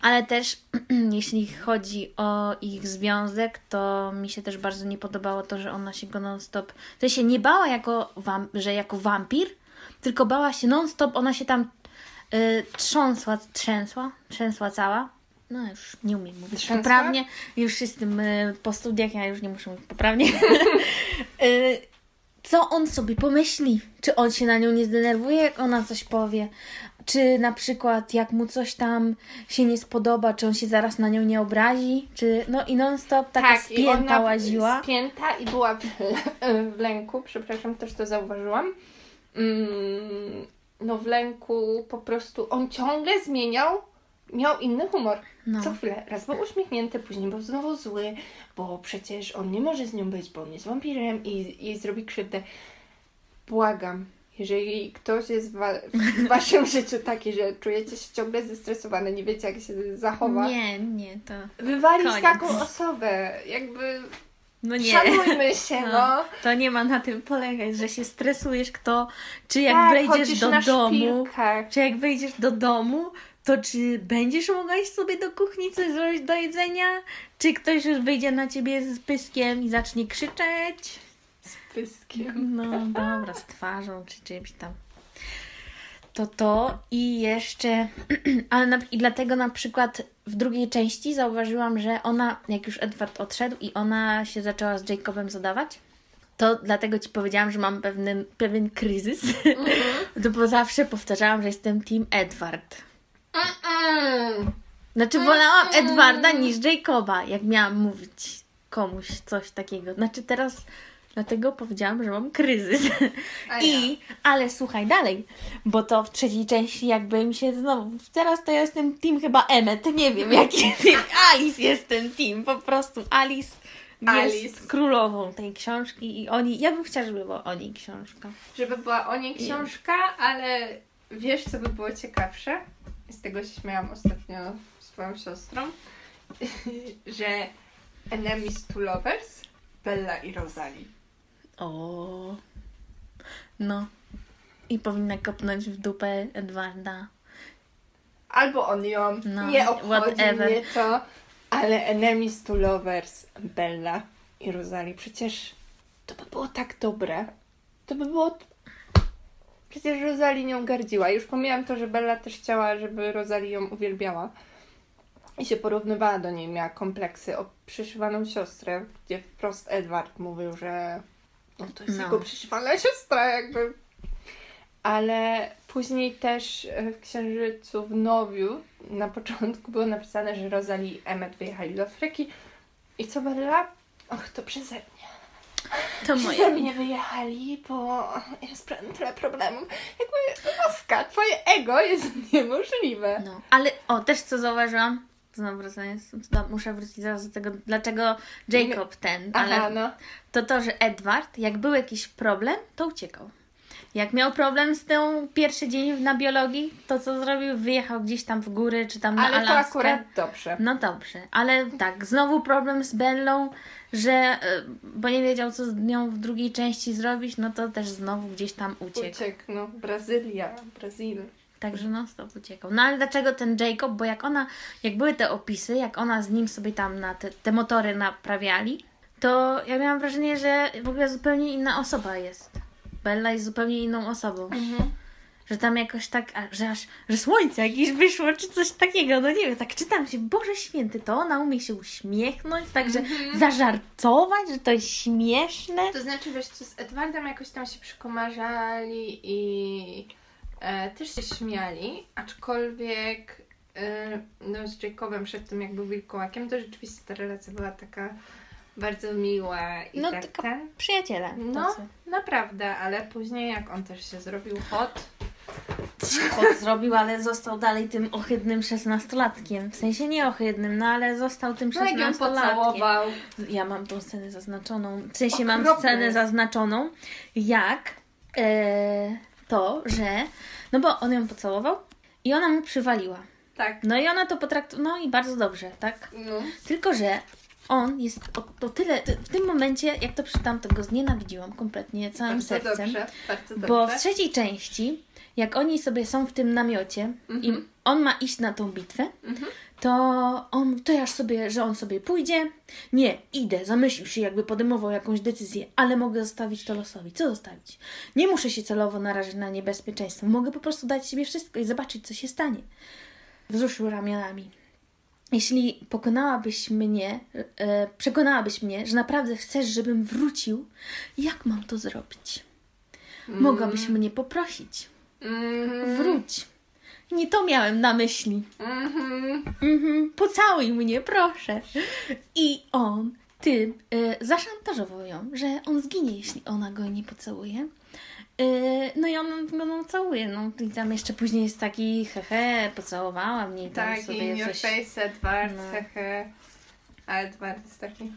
Ale też, jeśli chodzi o ich związek, to mi się też bardzo nie podobało to, że ona się go non-stop. To się nie bała, jako wam, że jako wampir, tylko bała się non-stop, ona się tam y, trząsła, trzęsła, trzęsła cała. No już nie umiem mówić Trzęsła? poprawnie. Już jestem y, po studiach, ja już nie muszę mówić poprawnie. y, co on sobie pomyśli? Czy on się na nią nie zdenerwuje, jak ona coś powie? Czy na przykład jak mu coś tam się nie spodoba, czy on się zaraz na nią nie obrazi? Czy no i non stop taka tak, i spięta ona łaziła? Spięta i była w, w lęku, przepraszam, też to zauważyłam. Mm, no w lęku po prostu on ciągle zmieniał, miał inny humor. No. Co chwilę, raz był uśmiechnięty, później był znowu zły, bo przecież on nie może z nią być, bo on jest wampirem i jej zrobi krzywdę. Błagam, jeżeli ktoś jest w, wa- w waszym życiu taki, że czujecie się ciągle zestresowany, nie wiecie jak się zachowa, Nie, nie, to... wywalić Koniec. taką osobę, jakby No nie. szanujmy się, no. No. To nie ma na tym polegać, że się stresujesz kto, czy jak tak, wejdziesz do domu, czy jak wejdziesz do domu, to czy będziesz mogła iść sobie do kuchni coś zrobić do jedzenia, czy ktoś już wyjdzie na ciebie z pyskiem i zacznie krzyczeć? Z pyskiem. No dobra, z twarzą czy czymś tam. To to i jeszcze, ale na, i dlatego na przykład w drugiej części zauważyłam, że ona, jak już Edward odszedł i ona się zaczęła z Jacobem zadawać, to dlatego Ci powiedziałam, że mam pewien, pewien kryzys, to bo zawsze powtarzałam, że jestem team Edward. Mm-mm. Znaczy wolałam Edwarda niż Jacoba, jak miałam mówić komuś coś takiego. Znaczy teraz dlatego powiedziałam, że mam kryzys. I, ale słuchaj dalej, bo to w trzeciej części jakby mi się znowu, teraz to ja jestem team chyba Emmet, nie wiem jaki team, Alice jest ten team, po prostu Alice, Alice. jest królową tej książki i oni, ja bym chciała, żeby była o niej książka. Żeby była o niej książka, ale wiesz, co by było ciekawsze? Z tego się śmiałam ostatnio z swoją siostrą, że Enemies to Lovers, Bella i Rosalie. O, no. I powinna kopnąć w dupę Edwarda. Albo on ją, No, nie obchodzi whatever. mnie to, ale Enemies to Lovers, Bella i Rosalie, przecież to by było tak dobre. To by było... Przecież Rosalie nią gardziła. Już pomijam to, że Bella też chciała, żeby Rosalie ją uwielbiała. I się porównywała do niej, miała kompleksy o przyszywaną siostrę, gdzie wprost Edward mówił, że no to jest No. jego przyszywana siostra, jakby. Ale później też e, w Księżycu w Nowiu na początku było napisane, że Rosalie i Emmet wyjechali do Afryki. I co Bella? Och, to przeze mnie. To Przeze moje. mnie wyjechali, bo ja sprawiam tyle problemów. Jakby, Oska, twoje ego jest niemożliwe. No, ale o, też co zauważyłam, znowu wracając, muszę wrócić zaraz do tego, dlaczego Jacob ten, ale Aha, no. To to, że Edward, jak był jakiś problem, to uciekał. Jak miał problem z tą pierwszy dzień na biologii, to co zrobił? Wyjechał gdzieś tam w góry, czy tam na Ale to Alaskę. akurat dobrze. No dobrze, ale tak, znowu problem z Bellą, że, y, bo nie wiedział, co z nią w drugiej części zrobić, no to też znowu gdzieś tam uciekł. Uciekł, no. Brazylia, Brazil. Także non stop uciekał. No ale dlaczego ten Jacob? Bo jak ona, jak były te opisy, jak ona z nim sobie tam na te, te motory naprawiali, to ja miałam wrażenie, że w ogóle zupełnie inna osoba jest. Bella jest zupełnie inną osobą. Że tam jakoś tak, a, że aż, że słońce jakieś wyszło, czy coś takiego, no nie wiem, tak czytam się, Boże Święty, to ona umie się uśmiechnąć, także zażartować, że to jest śmieszne. To znaczy, wiesz co, z Edwardem jakoś tam się przykomarzali i e, też się śmiali, aczkolwiek e, no, z Jacobem przed tym, jak był wilkołakiem, to rzeczywiście ta relacja była taka bardzo miła i No, tak taka ten. Przyjaciele. No, tacy. naprawdę, ale później jak on też się zrobił hot, Chłop zrobił, ale został dalej tym ohydnym szesnastolatkiem. W sensie nie ohydnym, no ale został tym no szesnastolatkiem. pocałował. Ja mam tą scenę zaznaczoną. W sensie mam Okropne scenę zaznaczoną, jak e, to, że. No bo on ją pocałował i ona mu przywaliła. Tak, No i ona to potraktowała. No i bardzo dobrze, tak? no. Tylko, że on jest o, o tyle. W tym momencie, jak to przeczytam, to go znienawidziłam kompletnie całym Bardzo sercem. dobrze, bardzo dobrze. Bo w trzeciej części, jak oni sobie są w tym namiocie i on ma iść na tą bitwę, to on, to ja sobie, że on sobie pójdzie. Nie, idę, zamyślił się, jakby podejmował jakąś decyzję, ale mogę zostawić to losowi. Co zostawić? Nie muszę się celowo narazić na niebezpieczeństwo. Mogę po prostu dać sobie wszystko i zobaczyć, co się stanie. Wzruszył ramionami. Jeśli pokonałabyś mnie, e, przekonałabyś mnie, że naprawdę chcesz, żebym wrócił, jak mam to zrobić? Mogłabyś mnie poprosić. Mhm. Wróć. Nie to miałem na myśli. Mhm. Mhm, pocałuj mnie, proszę. I on tym e, zaszantażował ją, że on zginie, jeśli ona go nie pocałuje. E, no i on go no, całuje. No i tam jeszcze później jest taki hehe, pocałowała mnie i tam Tak, sobie in your coś... face, Edward, No. hehe. A Edward jest taki...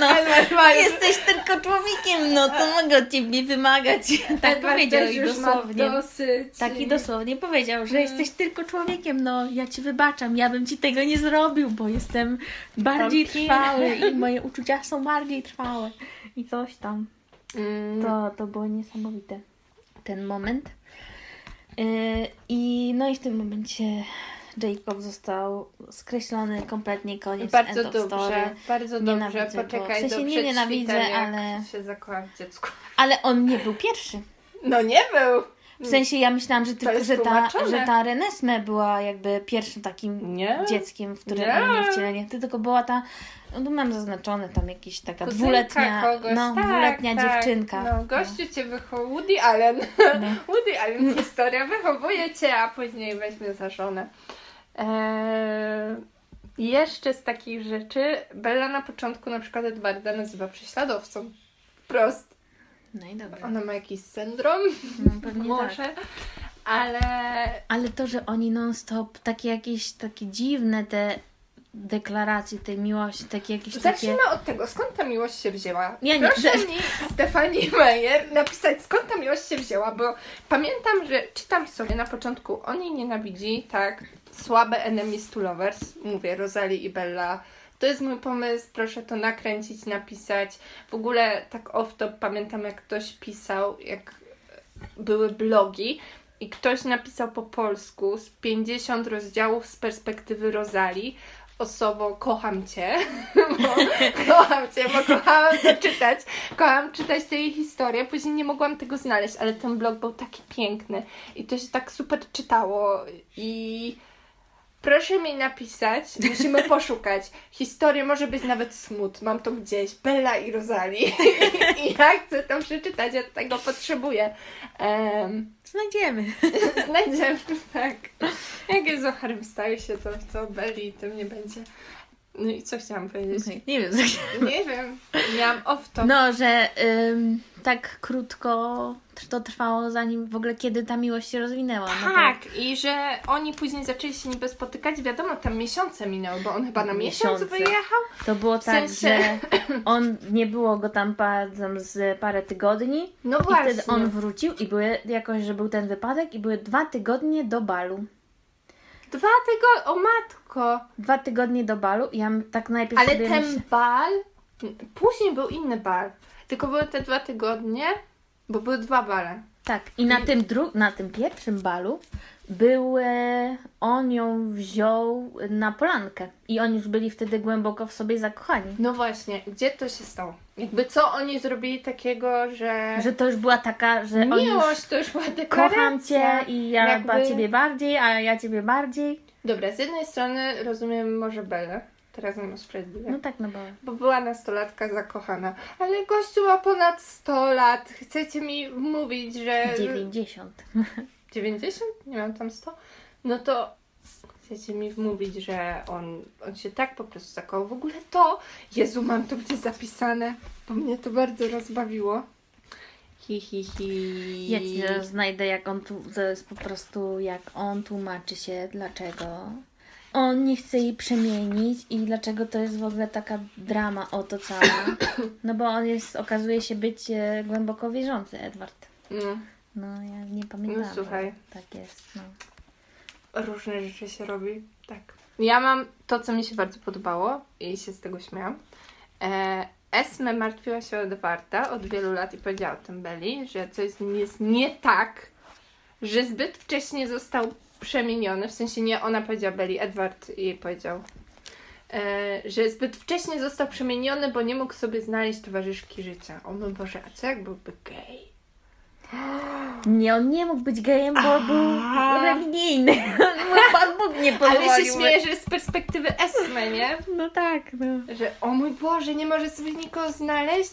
No, Edward jesteś tylko człowiekiem, no co mogę od ciebie wymagać? Tak Edward powiedział i dosłownie. dosyć. Tak i dosłownie powiedział, że Mm. jesteś tylko człowiekiem, no ja ci wybaczam, ja bym ci tego nie zrobił, bo jestem bardziej Wampirem. trwały i moje uczucia są bardziej trwałe. I coś tam. Mm. To, to było niesamowite. Ten moment. Yy, I no i w tym momencie Jacob został skreślony kompletnie, koniec Bardzo end of dobrze, story. bardzo dobrze. Nienawidzę go. Poczekaj W sensie do nie nienawidzę, ale- się zakocha w dziecku. Ale on nie był pierwszy. No nie był. W sensie ja myślałam, że, tylko, że, ta, że ta Renesme była jakby pierwszym takim Nie. dzieckiem, w którym Nie. miał wcielenie. To tylko była ta, no tu mam zaznaczone tam jakieś taka Kuzynka dwuletnia, kogoś, no, tak, dwuletnia tak. dziewczynka. No, gościu cię wychowuje, Woody Allen. No. Woody Allen historia, wychowuje cię, a później weźmie za żonę. Eee, jeszcze z takich rzeczy, Bella na początku na przykład Edwarda nazywa prześladowcą. Wprost. No i dobra. Ona ma jakiś syndrom, No, pewnie może, tak. ale Ale to, że oni non-stop, takie jakieś takie dziwne te deklaracje tej miłości, takie jakieś takie... Zacznijmy od tego, skąd ta miłość się wzięła. Ja nie- Proszę mi, Stefani Meyer, napisać, skąd ta miłość się wzięła, bo pamiętam, że czytam sobie na początku, on jej nienawidzi, tak, słabe enemies to lovers, mówię, Rosalie i Bella. To jest mój pomysł, proszę to nakręcić, napisać. W ogóle tak off-top pamiętam, jak ktoś pisał, jak były blogi i ktoś napisał po polsku z 50 rozdziałów z perspektywy Rozali. Osobą kocham Cię, bo kocham Cię, bo kochałam to czytać, kocham czytać jej historię, później nie mogłam tego znaleźć, ale ten blog był taki piękny i to się tak super czytało i proszę mi napisać, musimy poszukać. Historia może być nawet smut, mam to gdzieś, Bella i Rosali i ja chcę to przeczytać, ja tego potrzebuję. Em, Znajdziemy. Znajdziemy, tak. Jak jest o Harrym Stylesie, to, to Belli tym nie będzie. No i co chciałam powiedzieć? Nie wiem, Nie wiem. Miałam off-top. No, że ym, tak krótko to trwało, zanim w ogóle kiedy ta miłość się rozwinęła. No tak, i że oni później zaczęli się niby spotykać, wiadomo, tam miesiące minęły, bo on chyba na miesiąc wyjechał. To było W tak, sensie- że on nie było go tam pa, tam z parę tygodni No i właśnie. wtedy on wrócił i były jakoś, że był ten wypadek i były dwa tygodnie do balu. Dwa tygodnie, o matko. Dwa tygodnie do balu i ja tak najpierw Ale ten myślę, bal, później był inny bal. Tylko były te dwa tygodnie, bo były dwa bale. tak i na tym, dru- na tym pierwszym balu był, on ją wziął na polankę i oni już byli wtedy głęboko w sobie zakochani. No właśnie, gdzie to się stało? Jakby co oni zrobili takiego, że... Że to już była taka, że oni już Miłość to już była deklaracja. kocham cię i ja jakby... ciebie bardziej, a ja ciebie bardziej. Dobra, z jednej strony rozumiem może Belę, teraz mam sprawiedliwe, No tak, no bo... bo była nastolatka zakochana, ale gościu ma ponad 100 lat, chcecie mi mówić, że... 90. 90? Nie mam tam 100? No to chcecie mi wmówić, że on, on się tak po prostu zakochał. W ogóle to, Jezu, mam to gdzieś zapisane, bo mnie to bardzo rozbawiło. Hi, hi, hi. Ja ci znajdę, jak on tu, to jest po prostu, jak on tłumaczy się, dlaczego on nie chce jej przemienić i dlaczego to jest w ogóle taka drama o to cała. No bo on jest, okazuje się być e, głęboko wierzący, Edward. No, No, ja nie pamiętam. No, słuchaj. Tak jest, no. różne rzeczy się robi, tak. Ja mam to, co mi się bardzo podobało i się z tego śmiałam. E, Esme martwiła się o Edwarda od wielu lat i powiedziała o tym Belli, że coś z nim jest nie tak, że zbyt wcześnie został przemieniony, w sensie nie ona powiedziała Belli, Edward jej powiedział, e, że zbyt wcześnie został przemieniony, bo nie mógł sobie znaleźć towarzyszki życia. O mój Boże, a co jak byłby gej? Nie, on nie mógł być gejem, bo był Aha. religijny. Mu Pan Bóg nie pozwolił. Ale się śmieję, że z perspektywy Esme, nie? No tak, no. że o mój Boże, nie może sobie nikogo znaleźć.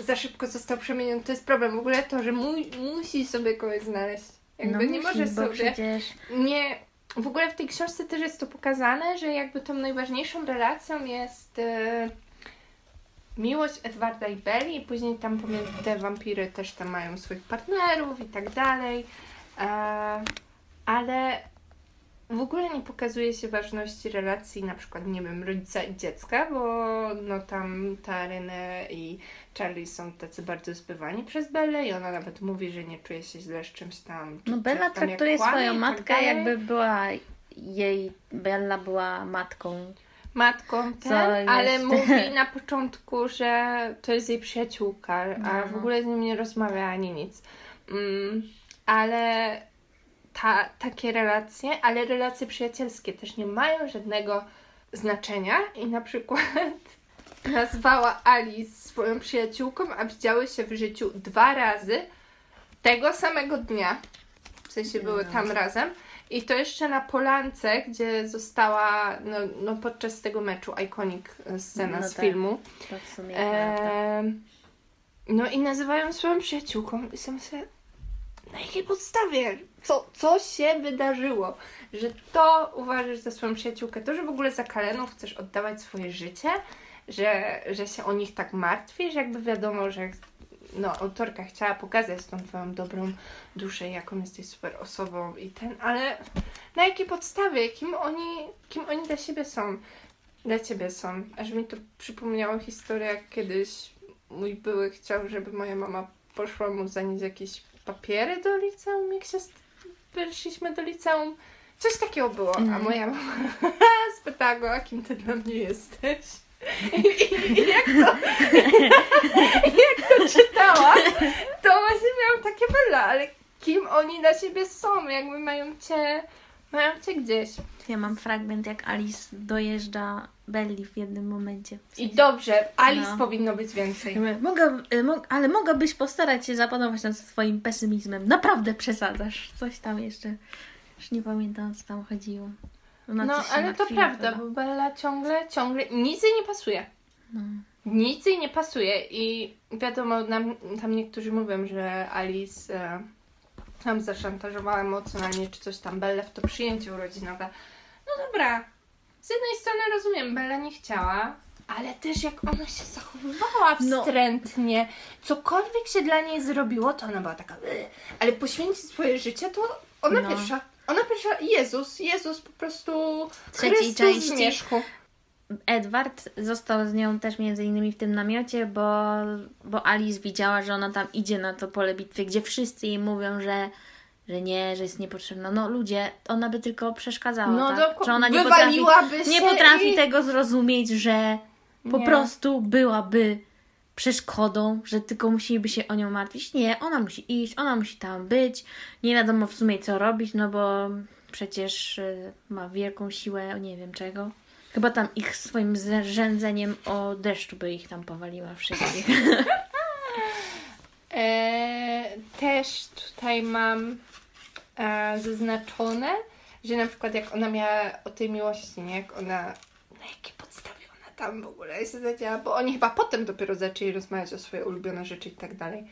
Za szybko został przemieniony. To jest problem. W ogóle to, że mu, musi sobie kogoś znaleźć. Jakby no nie musi, może bo sobie. przecież... Nie. W ogóle w tej książce też jest to pokazane, że jakby tą najważniejszą relacją jest e, miłość Edwarda i Belli i później tam pomiędzy te wampiry też tam mają swoich partnerów i tak dalej. E, ale w ogóle nie pokazuje się ważności relacji na przykład, nie wiem, rodzica i dziecka, bo no tam ta i Charlie są tacy bardzo zbywani przez Bellę i ona nawet mówi, że nie czuje się źle z czymś tam. No Bella traktuje swoją tak matkę jakby była jej, Bella była matką. matką ten, jest? ale mówi na początku, że to jest jej przyjaciółka, a w No. ogóle z nim nie rozmawia ani nic. Mm, ale ta, takie relacje, ale relacje przyjacielskie też nie mają żadnego znaczenia i na przykład nazwała Alice swoją przyjaciółką, a widziały się w życiu dwa razy tego samego dnia. W sensie były tam razem. I to jeszcze na Polance, gdzie została no, no podczas tego meczu iconic e, scena No z tak. filmu. To w sumie prawda. Ehm, no i nazywają swoją przyjaciółką i są sobie na jakiej podstawie? Co, co się wydarzyło? Że to uważasz za swoją przyjaciółkę? To, że w ogóle za Kalenów chcesz oddawać swoje życie? Że, że się o nich tak martwisz? Jakby wiadomo, że no, autorka chciała pokazać tą twoją dobrą duszę, jaką jesteś super osobą i ten, ale na jakiej podstawie? Kim oni, kim oni dla siebie są? Dla ciebie są. Aż mi to przypomniało historię, jak kiedyś mój były chciał, żeby moja mama poszła mu zanieść jakieś papiery do liceum, jak się weszliśmy do liceum. Coś takiego było, a Mhm. moja mama spytała go, a kim ty dla mnie jesteś? I, i, i jak, to, jak to czytała, to właśnie miałam takie bella, ale kim oni dla siebie są? Jakby mają cię, mają cię gdzieś. Ja mam fragment, jak Alice dojeżdża Belli w jednym momencie. W I sensie- dobrze, Alice No. powinno być więcej. Mogę, y, ale mogłabyś postarać się zapanować nad swoim pesymizmem. Naprawdę przesadzasz. Coś tam jeszcze. Już nie pamiętam, co tam chodziło. Ona No, się ale to prawda, chyba. bo Bella ciągle, ciągle, nic jej nie pasuje. No. Nic jej nie pasuje i wiadomo, nam, tam niektórzy mówią, że Alice e, tam zaszantażowała emocjonalnie, czy coś tam, Belle w to przyjęcie urodzinowe. No dobra, z jednej strony rozumiem, Bella nie chciała, ale też jak ona się zachowywała No. wstrętnie, cokolwiek się dla niej zrobiło, to ona była taka, "Ugh", ale poświęcić swoje życie, to ona No. pierwsza. Ona pierwsza, Jezus, Jezus po prostu Trzeciej Chrystus części. zmierzchu. Edward został z nią też między innymi w tym namiocie, bo, bo Alice widziała, że ona tam idzie na to pole bitwy, gdzie wszyscy jej mówią, że, że nie, że jest niepotrzebna. No ludzie, ona by tylko przeszkadzała, No tak? dokładnie. Czy ona nie potrafi, nie potrafi i... tego zrozumieć, że po Nie. prostu byłaby przeszkodą, że tylko musieliby się o nią martwić. Nie, ona musi iść, ona musi tam być. Nie wiadomo w sumie co robić, no bo przecież y, ma wielką siłę, nie wiem czego. Chyba tam ich swoim zrzędzeniem o deszczu by ich tam powaliła wszystkich. E, też tutaj mam zaznaczone, że na przykład jak ona miała o tej miłości, nie? Jak ona, na jakiej podstawie ona tam w ogóle się zadziała, bo oni chyba potem dopiero zaczęli rozmawiać o swoje ulubione rzeczy i tak dalej.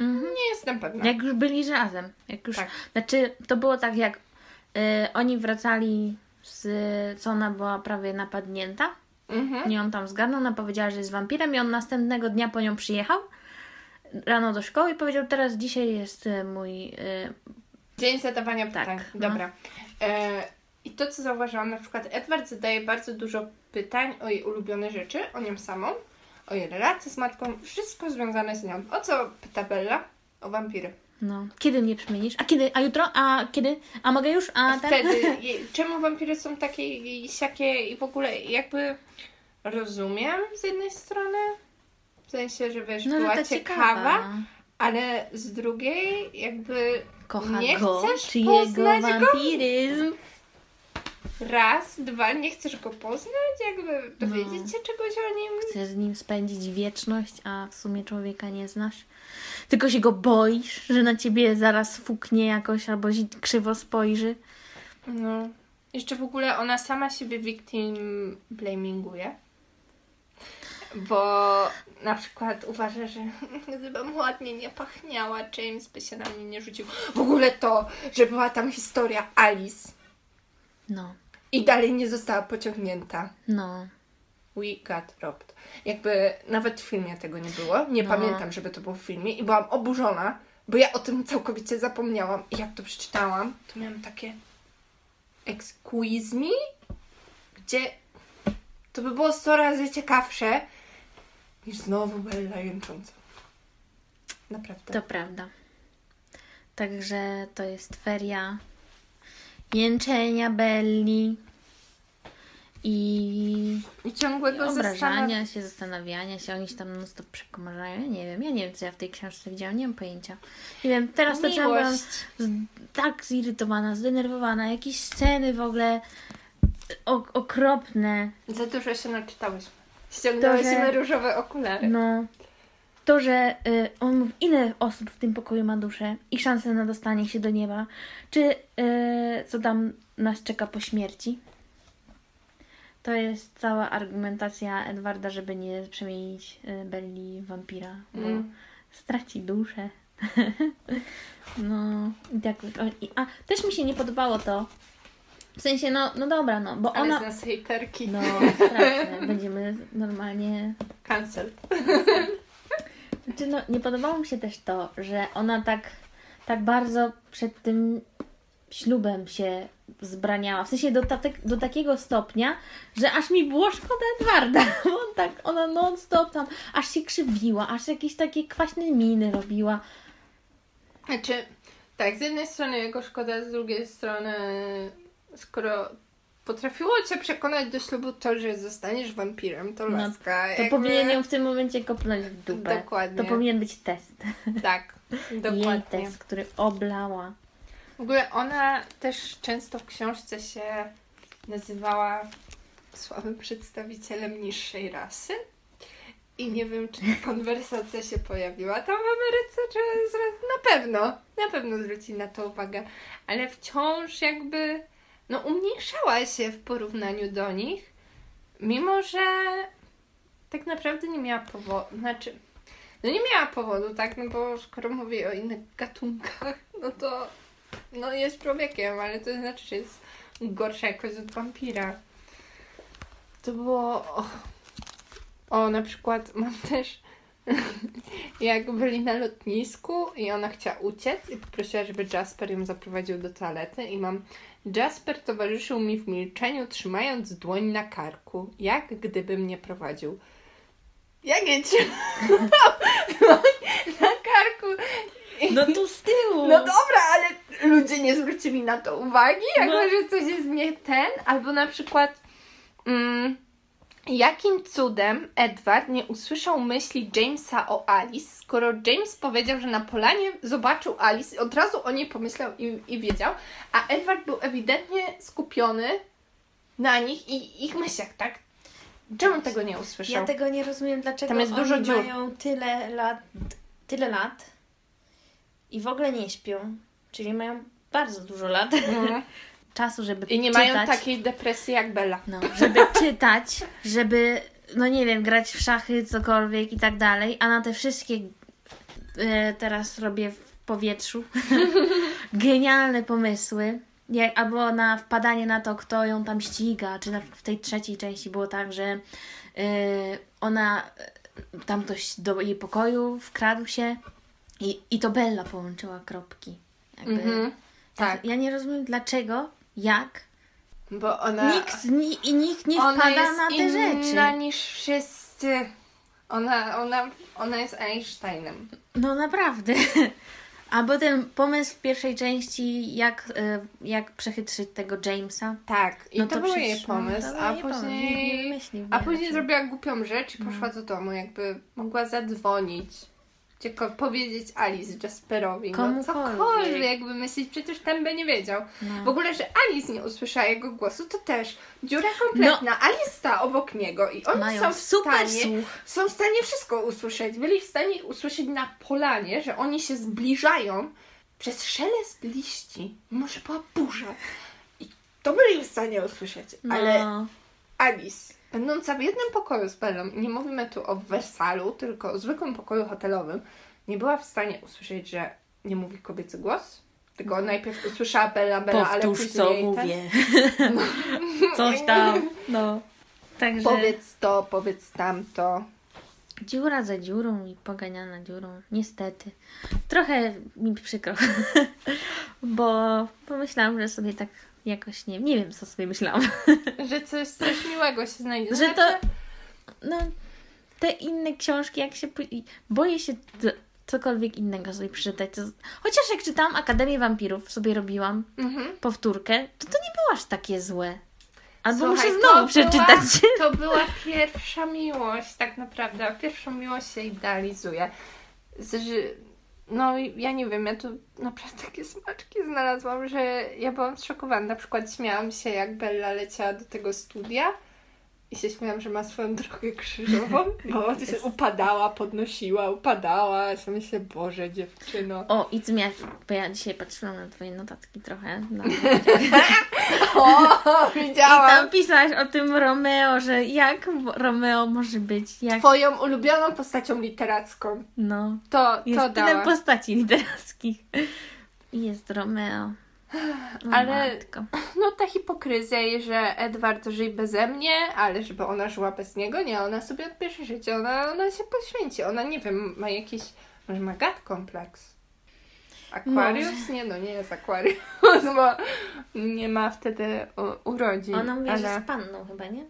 Mhm. Nie jestem pewna. Jak już byli razem. Jak już, Tak. Znaczy, to było tak jak y, oni wracali z, co ona była prawie napadnięta. Mhm. Nie on tam zgarnął, ona powiedziała, że jest wampirem i on następnego dnia po nią przyjechał rano do szkoły i powiedział, teraz dzisiaj jest y, mój... Y, Dzień zadawania Tak, pytań. no. Dobra. E, I to, co zauważyłam, na przykład Edward zadaje bardzo dużo pytań o jej ulubione rzeczy, o nią samą, o jej relacje z matką, wszystko związane z nią. O co pyta Bella? O wampiry. no, kiedy mnie przemienisz? A kiedy? A jutro? A kiedy? A mogę już? A ten? Wtedy, czemu wampiry są takie i siakie i w ogóle jakby rozumiem z jednej strony, w sensie, że wiesz, No, była ciekawa, ciekawa. ale z drugiej jakby Kocha nie go, chcesz czy jego poznać go wampiryzm. raz, dwa, nie chcesz go poznać, jakby dowiedzieć No. się czegoś o nim. Chcesz z nim spędzić wieczność, a w sumie człowieka nie znasz. Tylko się go boisz, że na ciebie zaraz fuknie jakoś albo krzywo spojrzy. No. Jeszcze w ogóle ona sama siebie victim blaminguje. Bo na przykład uważa, że gdybym ładnie nie pachniała, James by się na mnie nie rzucił. W ogóle to, że była tam historia Alice No, i dalej nie została pociągnięta. no. We got robbed. Jakby nawet w filmie tego nie było. Nie No. pamiętam, żeby to było w filmie i byłam oburzona, bo ja o tym całkowicie zapomniałam. I jak to przeczytałam, to miałam takie Exquise Me, gdzie to by było 100 razy ciekawsze niż znowu Bella jęcząca. Naprawdę. To prawda. Także to jest feria jęczenia Belli i I ciągłego obrażania się, zastanawiania się. Oni się tam non stop przekomarzają. Ja nie wiem, ja nie wiem, co ja w tej książce widziałam, nie mam pojęcia. Nie wiem, teraz to byłam tak zirytowana, zdenerwowana. Jakieś sceny w ogóle o, okropne. Za dużo się naczytałyśmy. Ściągnęłyśmy że- różowe okulary. No, to, że y, on mówi, ile osób w tym pokoju ma duszę i szansę na dostanie się do nieba, czy y, co tam nas czeka po śmierci. To jest cała argumentacja Edwarda, żeby nie przemienić y, Belli wampira, bo Mm. straci duszę. no, i tak. o- i- A też mi się nie podobało to. W sensie, no, no dobra, no, bo Ale ona. z nas hejterki. No, straszne. Będziemy normalnie Cancel. Znaczy, no, nie podobało mi się też to, że ona tak, tak bardzo przed tym ślubem się zbraniała. W sensie do, tatek, do takiego stopnia, że aż mi było szkoda Edwarda. Bo on tak, ona non stop tam aż się krzywiła, aż jakieś takie kwaśne miny robiła. Znaczy, tak, z jednej strony jego szkoda, z drugiej strony, skoro potrafiło cię przekonać do ślubu to, że zostaniesz wampirem, to No, laska. To jakby- powinien ją w tym momencie kopnąć w dupę. Dokładnie. To powinien być test. Tak, Jej dokładnie. test, który oblała. W ogóle ona też często w książce się nazywała słabym przedstawicielem niższej rasy. I nie wiem, czy ta konwersacja się pojawiła tam w Ameryce, czy na pewno, na pewno zwróci na to uwagę, ale wciąż jakby no umniejszała się w porównaniu do nich, mimo że tak naprawdę nie miała powodu, znaczy no nie miała powodu, tak, no bo skoro mówi o innych gatunkach, no to no jest człowiekiem, ale to znaczy, że jest gorsza jakoś od wampira. To było... O, o na przykład mam też... Jak byli na lotnisku i ona chciała uciec i poprosiła, żeby Jasper ją zaprowadził do toalety i mam Jasper towarzyszył mi w milczeniu, trzymając dłoń na karku, jak gdyby mnie prowadził. Jak ja trzymam na karku No tu z tyłu! no dobra, ale ludzie nie zwrócili na to uwagi, jakby, No. że coś jest nie ten, albo na przykład mm, jakim cudem Edward nie usłyszał myśli Jamesa o Alice, skoro James powiedział, że na polanie zobaczył Alice i od razu o niej pomyślał i, i wiedział, a Edward był ewidentnie skupiony na nich i ich myślach, tak? Czemu tego nie usłyszał? Ja tego nie rozumiem, dlaczego Tam jest oni dużo dziur. mają tyle lat, tyle lat i w ogóle nie śpią, czyli mają bardzo dużo lat Mhm. czasu, żeby I nie czytać. mają takiej depresji jak Bella. No, żeby czytać, żeby, no nie wiem, grać w szachy, cokolwiek i tak dalej, a na te wszystkie e, teraz robię w powietrzu genialne pomysły, jak, albo na wpadanie na to, kto ją tam ściga, czy na, w tej trzeciej części było tak, że e, ona, e, tam ktoś do jej pokoju wkradł się i, i to Bella połączyła kropki. Jakby, Mhm. Tak, Ja nie rozumiem dlaczego, jak, bo ona... Nikt, ni, i nikt nie ona wpada jest na te inna rzeczy. niż wszyscy. Ona, ona, ona jest Einsteinem. No naprawdę. A potem pomysł w pierwszej części, jak, y, jak przechytrzyć tego Jamesa. Tak, i No to, to był przecież, jej no, pomysł, był a jej pomysł. Nikt nie później... wymyślił A nie później raczej. zrobiła głupią rzecz i No. poszła do domu, jakby mogła zadzwonić. Tylko powiedzieć Alice Jasperowi, no cokolwiek wymyślić, przecież ten by nie wiedział. No. W ogóle, że Alice nie usłyszała jego głosu, to też dziura kompletna. Alice stała obok niego i oni Mają są w stanie słuch. są w stanie wszystko usłyszeć. Byli w stanie usłyszeć na polanie, że oni się zbliżają przez szelest liści, może była burza. I to byli w stanie usłyszeć. No. Ale Alice, będąca w jednym pokoju z Bellą, i nie mówimy tu o Wersalu, tylko o zwykłym pokoju hotelowym, nie była w stanie usłyszeć, że nie mówi kobiecy głos. Tylko najpierw usłyszała Bella, Bella, ale Powtórz, później co ten- mówię. Coś tam. No. Także Powiedz to, powiedz tamto. dziura za dziurą i poganiana dziurą. Niestety. Trochę mi przykro. Bo pomyślałam, że sobie tak jakoś nie, nie wiem, co sobie myślałam. Że coś, coś miłego się znajdzie. Że to, Znaczy, no, te inne książki, jak się, boję się cokolwiek innego sobie przeczytać. Chociaż jak czytałam Akademię Wampirów, sobie robiłam Mhm. powtórkę, to to nie było aż takie złe. Albo Słuchaj, muszę znowu przeczytać. Była, to była pierwsza miłość, tak naprawdę. Pierwszą miłość się idealizuje. Z, że, no ja nie wiem, ja tu naprawdę takie smaczki znalazłam, że ja byłam zszokowana. Na przykład śmiałam się, jak Bella leciała do tego studia i się śmiałam, że ma swoją drogę krzyżową, bo się upadała, podnosiła, upadała. Ja myślę, Boże, dziewczyno. O, i miałaś, bo ja dzisiaj patrzyłam na Twoje notatki trochę. No. O, I widziałam. tam pisałaś o tym Romeo, że jak Romeo może być, jak... Twoją ulubioną postacią literacką. No, To, jest to tyle postaci literackich. I jest Romeo. O, Ale-. No ta hipokryzja i że Edward żyje beze mnie, ale żeby ona żyła bez niego, nie, ona sobie odbierze życie, ona, ona się poświęci, ona nie wiem, ma jakiś, może ma gad kompleks. Aquarius? Nie, no nie jest Aquarius, bo nie ma wtedy u, urodzin. Ona mówi, że ale... jest panną chyba, nie?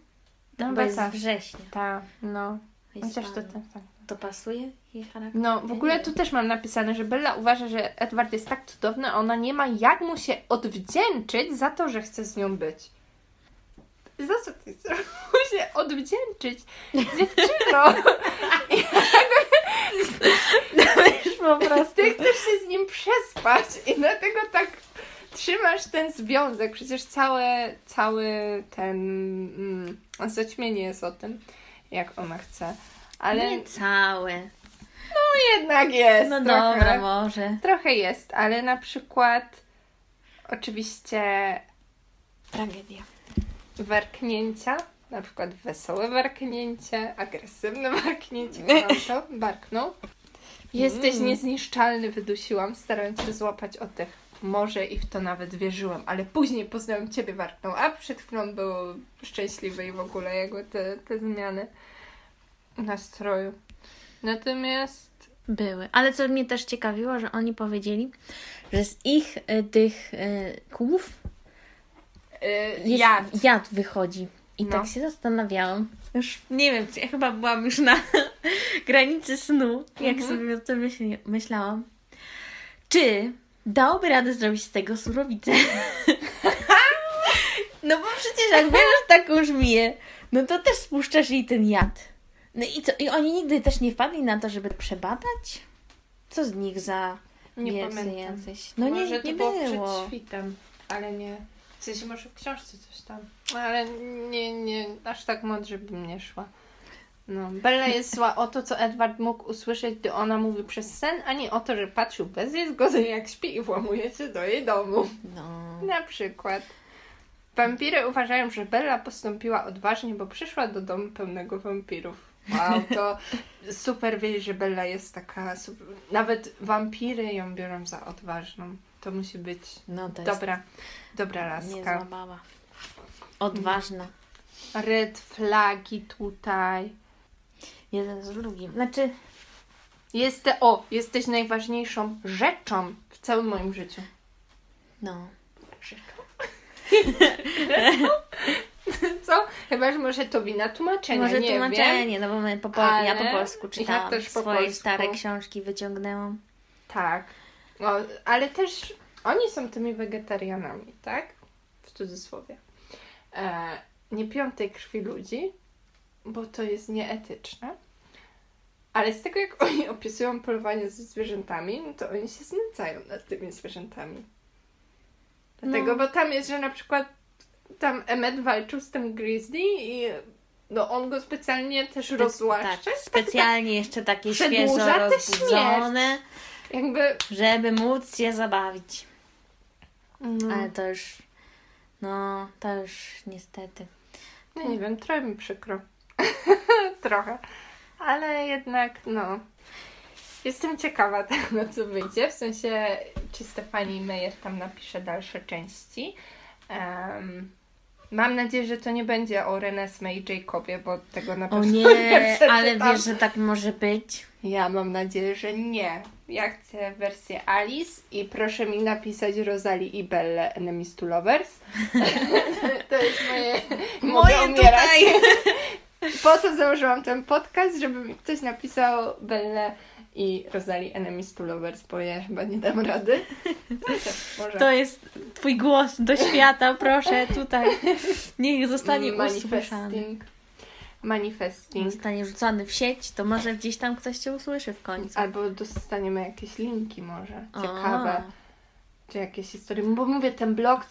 No, Bo jest tak. września. Ta, no. Chociaż to, tak, tak. To pasuje jej charakter? No, w ogóle tu też mam napisane, że Bella uważa, że Edward jest tak cudowny, a ona nie ma jak mu się odwdzięczyć za to, że chce z nią być. Za co ty chcesz mu się odwdzięczyć? Dziewczyno! Już po prostu. Ty chcesz się z nim przespać i dlatego tak trzymasz ten związek. Przecież całe, cały ten mm, zaćmienie jest o tym, jak ona chce. Ale Nie całe. jednak jest No trochę. dobra, może. Trochę jest, ale na przykład oczywiście Tragedia. warknięcia, na przykład wesołe warknięcie, agresywne warknięcie, to, barknął. Jesteś Mm. niezniszczalny, wydusiłam, starając się złapać oddech. Może i w to nawet wierzyłem, ale później poznałem Ciebie, warknął, a przed chwilą był szczęśliwy i w ogóle jakby te, te zmiany nastroju. Natomiast Były. Ale co mnie też ciekawiło, że oni powiedzieli, że z ich y, tych y, kłów yy, jest jad. jad wychodzi. I No. tak się zastanawiałam. Już nie wiem, czy ja chyba byłam już na granicy snu, jak Mhm. sobie o tym myślałam. Czy dałoby radę zrobić z tego surowicę? no bo przecież jak bierzesz taką żmiję, no to też spuszczasz jej ten jad. No i co? I oni nigdy też nie wpadli na to, żeby przebadać? Co z nich za Nie wielcy pamiętam. jacyś? No może nie, to nie było, było. przed świtem, ale nie. W sensie może w książce coś tam. Ale nie, nie, aż tak mądrze bym nie szła. No, Bella jest zła o to, co Edward mógł usłyszeć, gdy ona mówi przez sen, a nie o to, że patrzył bez jej zgody, jak śpi i włamuje się do jej domu. No. Na przykład. Wampiry uważają, że Bella postąpiła odważnie, bo przyszła do domu pełnego wampirów. Wow, to super wiedzieć, że Bella jest taka super. Nawet wampiry ją biorą za odważną. To musi być No to dobra, dobra jest laska. niezła baba. Odważna. Red flagi tutaj. Jeden z drugim. Znaczy, Jeste, o, jesteś najważniejszą rzeczą w całym moim życiu. no. Rzeczą? Co? Chyba, że może to wina tłumaczenia, Może nie tłumaczenie, wiem. no bo my po, pol- Ale- ja po polsku tak czytałam. też po swoje polsku. stare książki wyciągnęłam. Tak. Ale też oni są tymi wegetarianami, tak? W cudzysłowie. E, nie piją tej krwi ludzi, bo to jest nieetyczne. Ale z tego, jak oni opisują polowanie ze zwierzętami, no to oni się znęcają nad tymi zwierzętami. Dlatego, No. bo tam jest, że na przykład tam Emmet walczył z tym grizzly i no on go specjalnie też rozłaszcza. Tak, specjalnie jeszcze takie świeżo rozbudzone, Jakby... żeby móc się zabawić. No. Ale to już, no, to już niestety. No nie wiem, trochę mi przykro. trochę. Ale jednak, no. Jestem ciekawa tego, co wyjdzie. W sensie, czy Stefani Meyer tam napisze dalsze części. Em, mam nadzieję, że to nie będzie o Renesmee i Jacobie, bo tego na O pewno nie, ale wiesz, że tak może być. Ja mam nadzieję, że nie. Ja chcę wersję Alice i proszę mi napisać Rosalie i Belle Enemies to Lovers. to jest moje... Moje umierać. tutaj. Po to założyłam ten podcast, żeby mi ktoś napisał Belle i Rosalie Enemies to Lovers, bo ja chyba nie dam rady. Może. To jest twój głos do świata, proszę, tutaj. Niech zostanie usłyszany. Manifesting. Manifesting. Zostanie rzucony w sieć, to może gdzieś tam ktoś cię usłyszy w końcu. Albo dostaniemy jakieś linki może, ciekawe. Czy jakieś historie. Bo mówię, ten blog,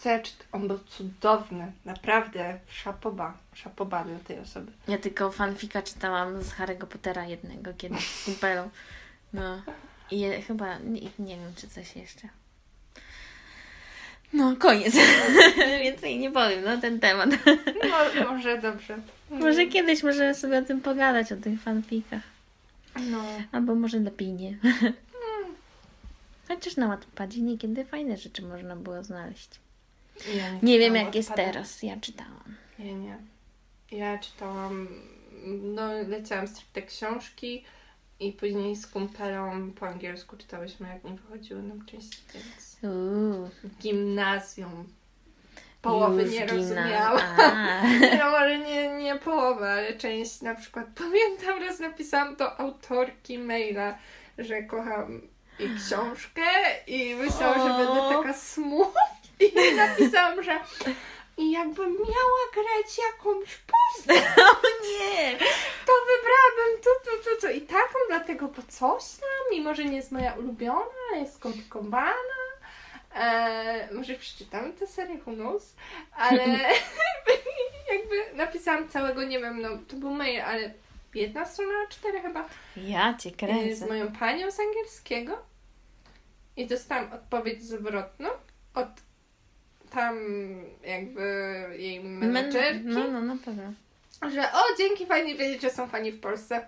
on był cudowny. Naprawdę. Szapoba. Szapoba dla tej osoby. Ja tylko fanfika czytałam z Harry'ego Pottera jednego kiedyś z kumpelą. No. I je, chyba, nie, nie wiem czy coś jeszcze. No, koniec. Więcej nie powiem na ten temat. No, może dobrze. Może kiedyś możemy sobie o tym pogadać, o tych fanfikach. No. Albo może lepiej nie. Chociaż na Wattpadzie niekiedy fajne rzeczy można było znaleźć. Ja Nie wiem czytałam jak jest teraz, ja czytałam. Nie, nie. Ja czytałam, no leciałam stricte książki i później z kumpelą po angielsku czytałyśmy, jak nie wychodziły nam części, więc Uuu, gimnazjum. Połowy już nie gimna- rozumiałam. A. No może nie, nie połowę, ale część na przykład pamiętam raz napisałam do autorki maila, że kocham jej książkę i myślałam, że O. będę taka smutna i napisałam, że i jakbym miała grać jakąś postać, O nie! to wybrałabym tu, tu, tu, tu i taką, dlatego po coś tam, mimo że nie jest moja ulubiona, jest skomplikowana. E, może przeczytam tę serię knows, ale jakby napisałam całego, nie wiem, no to był mail, ale jedna strona, cztery chyba, Ja cię e, z kręcę. moją panią z angielskiego i dostałam odpowiedź zwrotną od tam jakby jej Men- menedżerki, No, no, na pewno. że o, dzięki, fajnie wiedzieć, że są fani w Polsce.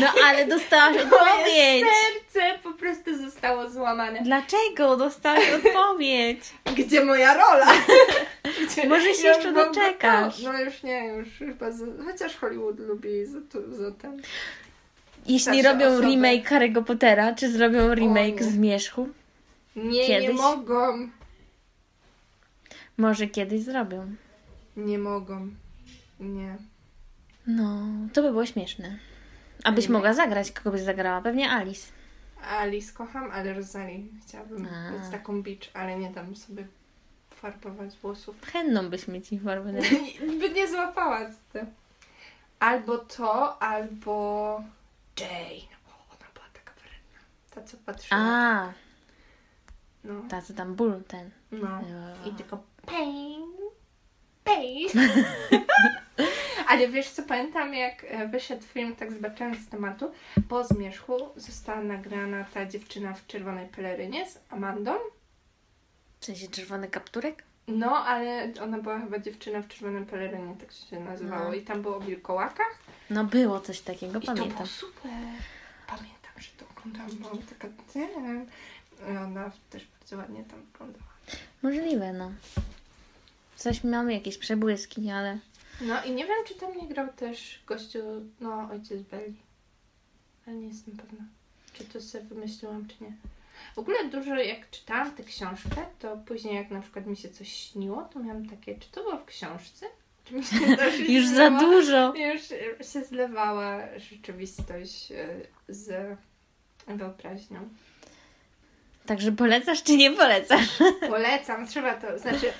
No ale dostałaś Moje odpowiedź! serce po prostu zostało złamane. Dlaczego dostałaś odpowiedź? Gdzie moja rola? Gdzie... Może się Ja jeszcze doczekasz. gotowa. No już nie, już chyba, chociaż Hollywood lubi za, za ten. Jeśli robią osoby. remake Harry'ego Pottera, czy zrobią remake nie. Zmierzchu? Nie, nie Kiedyś? mogą. Może kiedyś zrobią. Nie mogą. Nie. No, to by było śmieszne. Abyś Nie. mogła zagrać, kogo byś zagrała? Pewnie Alice. Alice kocham, ale Rosalie chciałabym A. być taką beach, ale nie dam sobie farbować włosów. Chętną byśmy ci formę by nie złapała z tym. Albo to, albo Jane. O, ona była taka wredna. Ta, co patrzyła. A, No. ta co tam ból ten. no. I I tylko pain, pain. Ale wiesz co, pamiętam jak e, wyszedł film, tak zobaczyłam z tematu, po zmierzchu została nagrana ta dziewczyna w czerwonej pelerynie z Amandą. W sensie czerwony kapturek? No, ale ona była chyba dziewczyna w czerwonej pelerynie, tak się nazywało. No. I tam było o wilkołakach. No było coś takiego, I to pamiętam. było super. Pamiętam, że to oglądałam, byłam taka I ona też bardzo ładnie tam wyglądała. Możliwe, no. Coś mamy, jakieś przebłyski, ale... No i nie wiem, czy tam nie grał też gościu, no ojciec Belli. Ale nie jestem pewna, czy to sobie wymyśliłam, czy nie. W ogóle dużo, jak czytałam tę książkę, to później jak na przykład mi się coś śniło, to miałam takie, czy to było w książce? Czy mi się Już za dużo! Już się zlewała rzeczywistość e, z wyobraźnią. Także polecasz czy nie polecasz? Polecam, trzeba to, znaczy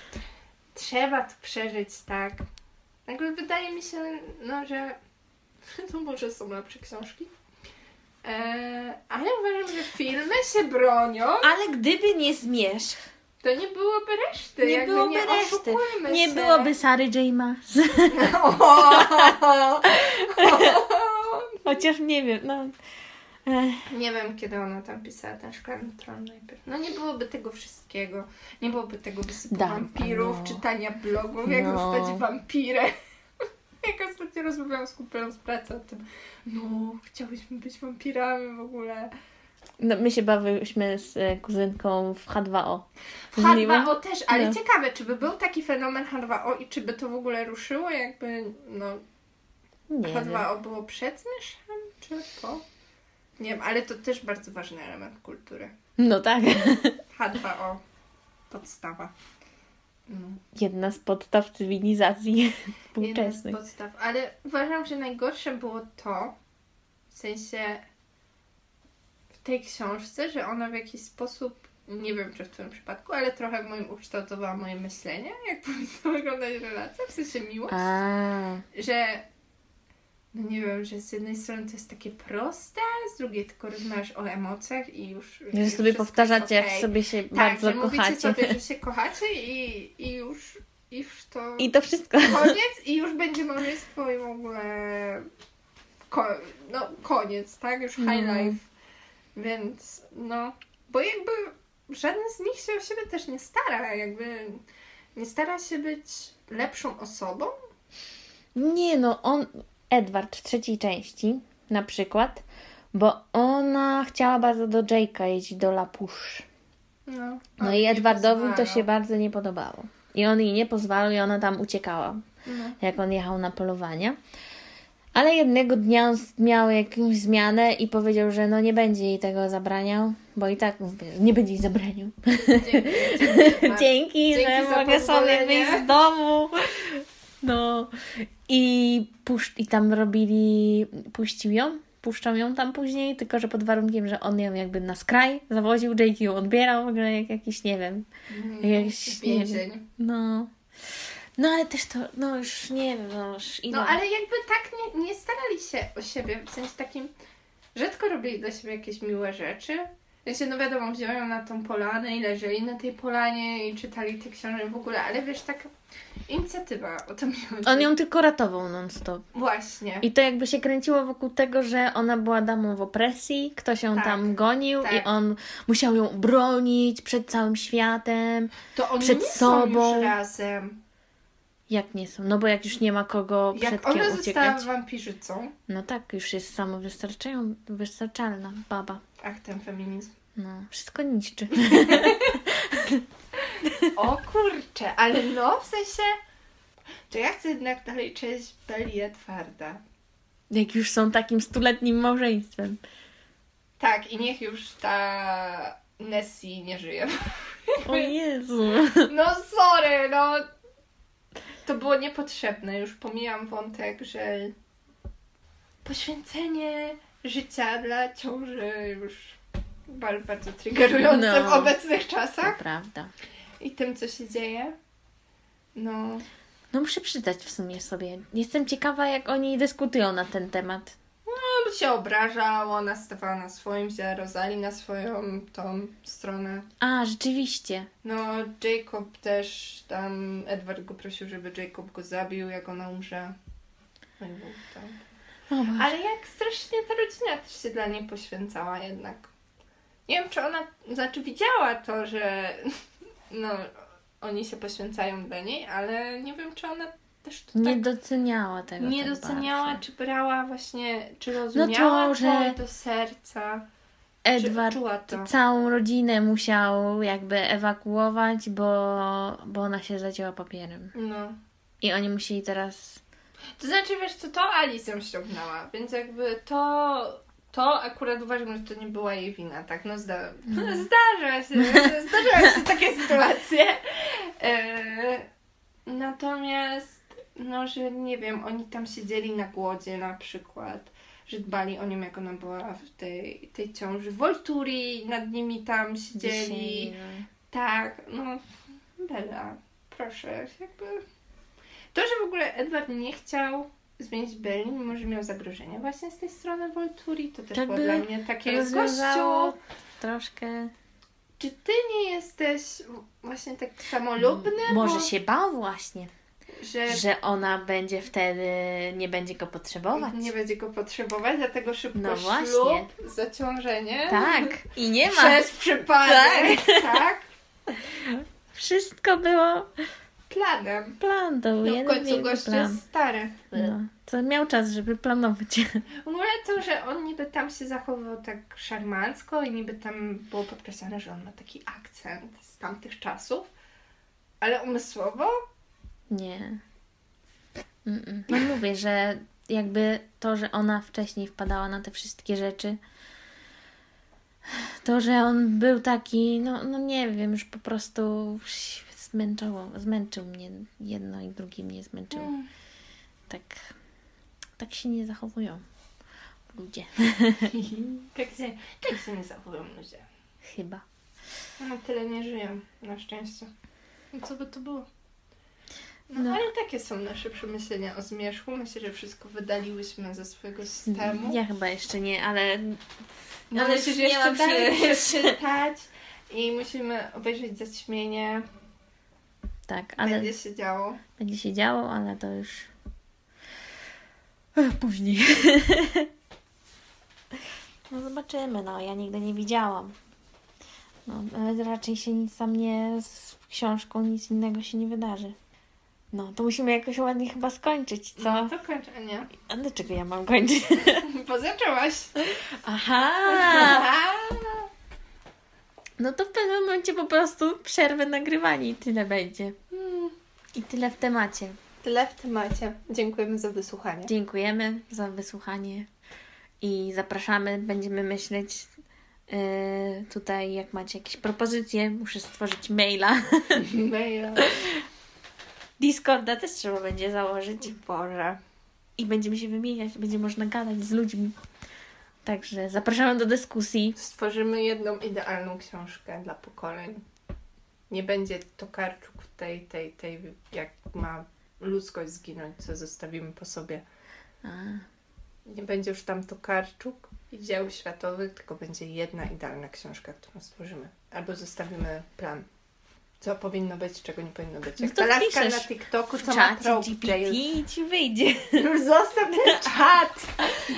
trzeba to przeżyć, tak. Jakby wydaje mi się, no, że to może są lepsze książki. E, ale uważam, że filmy się bronią, Ale gdyby nie zmierzch, to nie byłoby reszty. nie byłoby nie reszty. Nie się. byłoby Sary J. Maas. Chociaż nie wiem, no. Nie wiem, kiedy ona tam pisała ten szklany tron najpierw. No nie byłoby tego wszystkiego. Nie byłoby tego wysypu Da, wampirów, no. czytania blogów, jak No. zostać wampirem. jak ostatnio rozmawiałam z kumplem z pracy o tym. No, chciałyśmy być wampirami w ogóle. No, my się bawiłyśmy z e, kuzynką w H2O. W Możliwe? H2O też, ale No. ciekawe, czy by był taki fenomen H2O i czy by to w ogóle ruszyło, jakby no Nie wiem. H2O było przed zmieszem, czy po? Nie wiem, ale to też bardzo ważny element kultury. No tak. H2O. Podstawa. No. Jedna z podstaw cywilizacji Jedna z podstaw. Ale uważam, że najgorsze było to, w sensie w tej książce, że ona w jakiś sposób, nie wiem czy w Twoim przypadku, ale trochę moim ukształtowała moje myślenie, jak powinna wyglądać relacja, w sensie miłość. A, że no nie wiem, że z jednej strony to jest takie proste, z drugiej tylko rozmawiasz o emocjach i już. że już sobie powtarzacie, jak okej. sobie się tak, bardzo że mówicie kochacie. sobie, że się kochacie i, i już i już to I to wszystko. koniec i już będzie małżeństwo i w ogóle ko- no koniec, tak? Już high No. life. Więc no, bo jakby żaden z nich się o siebie też nie stara, jakby nie stara się być lepszą osobą. Nie no, on, Edward w trzeciej części na przykład, bo ona chciała bardzo do Jake'a jeździć do Lapusz. No, No i Edwardowi to się bardzo nie podobało. I on jej nie pozwalał i ona tam uciekała, No. jak on jechał na polowania. Ale jednego dnia on miał jakąś zmianę i powiedział, że no nie będzie jej tego zabraniał, bo i tak nie będzie jej zabraniał. Dzięki, dzięki. Dzięki, że mogę sobie wyjść z domu. No. I, pusz- I tam robili, puścił ją, puszczał ją tam później, tylko że pod warunkiem, że on ją jakby na skraj zawoził, Jake ją odbierał, w ogóle jak jakiś, nie wiem, Mhm. jakiś, nie wiem, no. No ale też to, no już nie wiem, no już. No ale jakby tak nie, nie starali się o siebie, w sensie takim rzadko robili dla siebie jakieś miłe rzeczy. W sensie, no wiadomo, wziął ją na tą polanę i leżeli na tej polanie i czytali te książki w ogóle, ale wiesz, taka inicjatywa, o to mi chodzi. On ją tylko ratował non-stop. Właśnie. I to jakby się kręciło wokół tego, że ona była damą w opresji, ktoś ją Tak, tam gonił i tak. on musiał ją bronić przed całym światem. To oni przed nie sobą. są już razem. Jak nie są? No bo jak już nie ma kogo przed Jak ona kim została uciekać. wampirzycą, No tak, już jest samowystarczająca, wystarczalna baba. ach ten feminizm. No, wszystko niszczy. O kurczę, ale no w sensie, to ja chcę jednak dalej cześć Belię Twarda. Jak już są takim stuletnim małżeństwem. Tak, i niech już ta Nessie nie żyje. O Jezu. No sorry, no. To było niepotrzebne. Już pomijam wątek, że poświęcenie życia dla ciąży już bardzo, bardzo triggerujące No. w obecnych To czasach prawda. i tym, co się dzieje. No, No muszę przydać w sumie sobie. Jestem ciekawa, jak oni dyskutują na ten temat. On się obrażał, ona stawała na swoim, wzięła Rosali na swoją tą stronę. A, rzeczywiście. No, Jacob też, tam Edward go prosił, żeby Jacob go zabił, jak ona umrze. No i był tam. Ale jak strasznie ta rodzina też się dla niej poświęcała jednak. Nie wiem, czy ona, znaczy widziała to, że no, oni się poświęcają dla niej, ale nie wiem, czy ona też to Nie tak doceniała tego. nie tak doceniała, bardzo. czy brała właśnie, czy rozumiała to, że do serca, Edward całą rodzinę musiał jakby ewakuować, bo, bo ona się zacięła papierem. No. I oni musieli teraz. To znaczy, wiesz co, to Alice ją ściągnęła, więc jakby to... To akurat uważam, że to nie była jej wina, tak? No zda... zdarza się, zdarzają się takie sytuacje. E, natomiast, no, że nie wiem, oni tam siedzieli na głodzie na przykład, że dbali o nią, jak ona była w tej, tej ciąży. Volturi nad nimi tam siedzieli. Dzisiaj, Tak, no, Bella, proszę, jakby... To, że w ogóle Edward nie chciał zmienić Belli, mimo że miał zagrożenia właśnie z tej strony Volturi, to też Tak było by dla mnie takie gościu, troszkę. czy ty nie jesteś właśnie tak samolubny? Może bo, się bał właśnie, że, że ona będzie wtedy, nie będzie go potrzebować. nie będzie go potrzebować, dlatego szybko No właśnie. ślub, zaciążenie. Tak, i nie ma. Przez przypadek, tak? Wszystko było Planem. plan, to No w jeden końcu wielki gość plan. jest stary. No, to miał czas, żeby planować. W ogóle to, że on niby tam się zachowywał tak szarmancko i niby tam było podkreślane, że on ma taki akcent z tamtych czasów, ale umysłowo Nie. Mm-mm. No mówię, że jakby to, że ona wcześniej wpadała na te wszystkie rzeczy, To, że on był taki, no, no nie wiem, już po prostu zmęczyło, zmęczył mnie. Jedno i drugie mnie zmęczyło. Mm. Tak, tak się nie zachowują ludzie. Tak się, tak się nie zachowują ludzie. Chyba. No tyle nie żyją, na szczęście. No co by to było? No, No. ale takie są nasze przemyślenia o zmierzchu. Myślę, że wszystko wydaliłyśmy ze swojego systemu. Ja chyba jeszcze nie, ale No, ale myślę, że jeszcze dalej przeczytać i musimy obejrzeć zaćmienie. tak, ale Będzie się działo. będzie się działo, ale to już później. no zobaczymy, no ja nigdy nie widziałam. No, ale raczej się nic tam nie z książką, nic innego się nie wydarzy. No, to musimy jakoś ładnie chyba skończyć, co? No to kończ, a nie? A dlaczego ja mam kończyć? Bo zaczęłaś. Aha! No to w pewnym momencie po prostu przerwę nagrywanie i tyle będzie. Hmm. I tyle w temacie. Tyle w temacie. Dziękujemy za wysłuchanie. Dziękujemy za wysłuchanie i zapraszamy. Będziemy myśleć yy, tutaj, jak macie jakieś propozycje, muszę stworzyć maila. Maila. Discorda też trzeba będzie założyć Boże. i będziemy się wymieniać, będzie można gadać z ludźmi. Także zapraszamy do dyskusji. Stworzymy jedną idealną książkę dla pokoleń. Nie będzie Tokarczuk tej, tej, tej, jak ma ludzkość zginąć, co zostawimy po sobie. A, Nie będzie już tam Tokarczuk i dzieł światowych, tylko będzie jedna idealna książka, którą stworzymy. Albo zostawimy plan. Co powinno być, czego nie powinno być. No Jak to ta laska na TikToku, co ma GPT i ci wyjdzie. Już zostaw ten czat!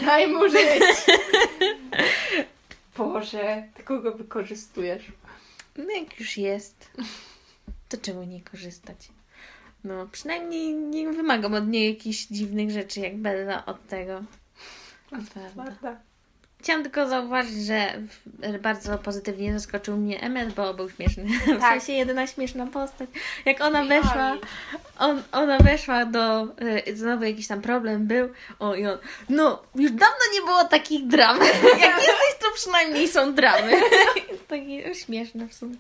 Daj mu żyć! Boże, ty kogo wykorzystujesz? No jak już jest, to czemu nie korzystać? No, przynajmniej nie wymagam od niej jakichś dziwnych rzeczy, jak Bella od tego. Prawda. Marta. Chciałam tylko zauważyć, że w- bardzo pozytywnie zaskoczył mnie Emmet, bo był śmieszny. W Tak. sensie jedyna śmieszna postać. Jak ona weszła, on, ona weszła do, y, znowu jakiś tam problem był, o i on, no już dawno nie było takich dram. Jak jesteś, to przynajmniej są dramy. Takie śmieszne w sumie.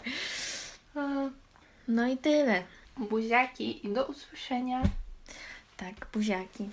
No i tyle. Buziaki i do usłyszenia. Tak, buziaki.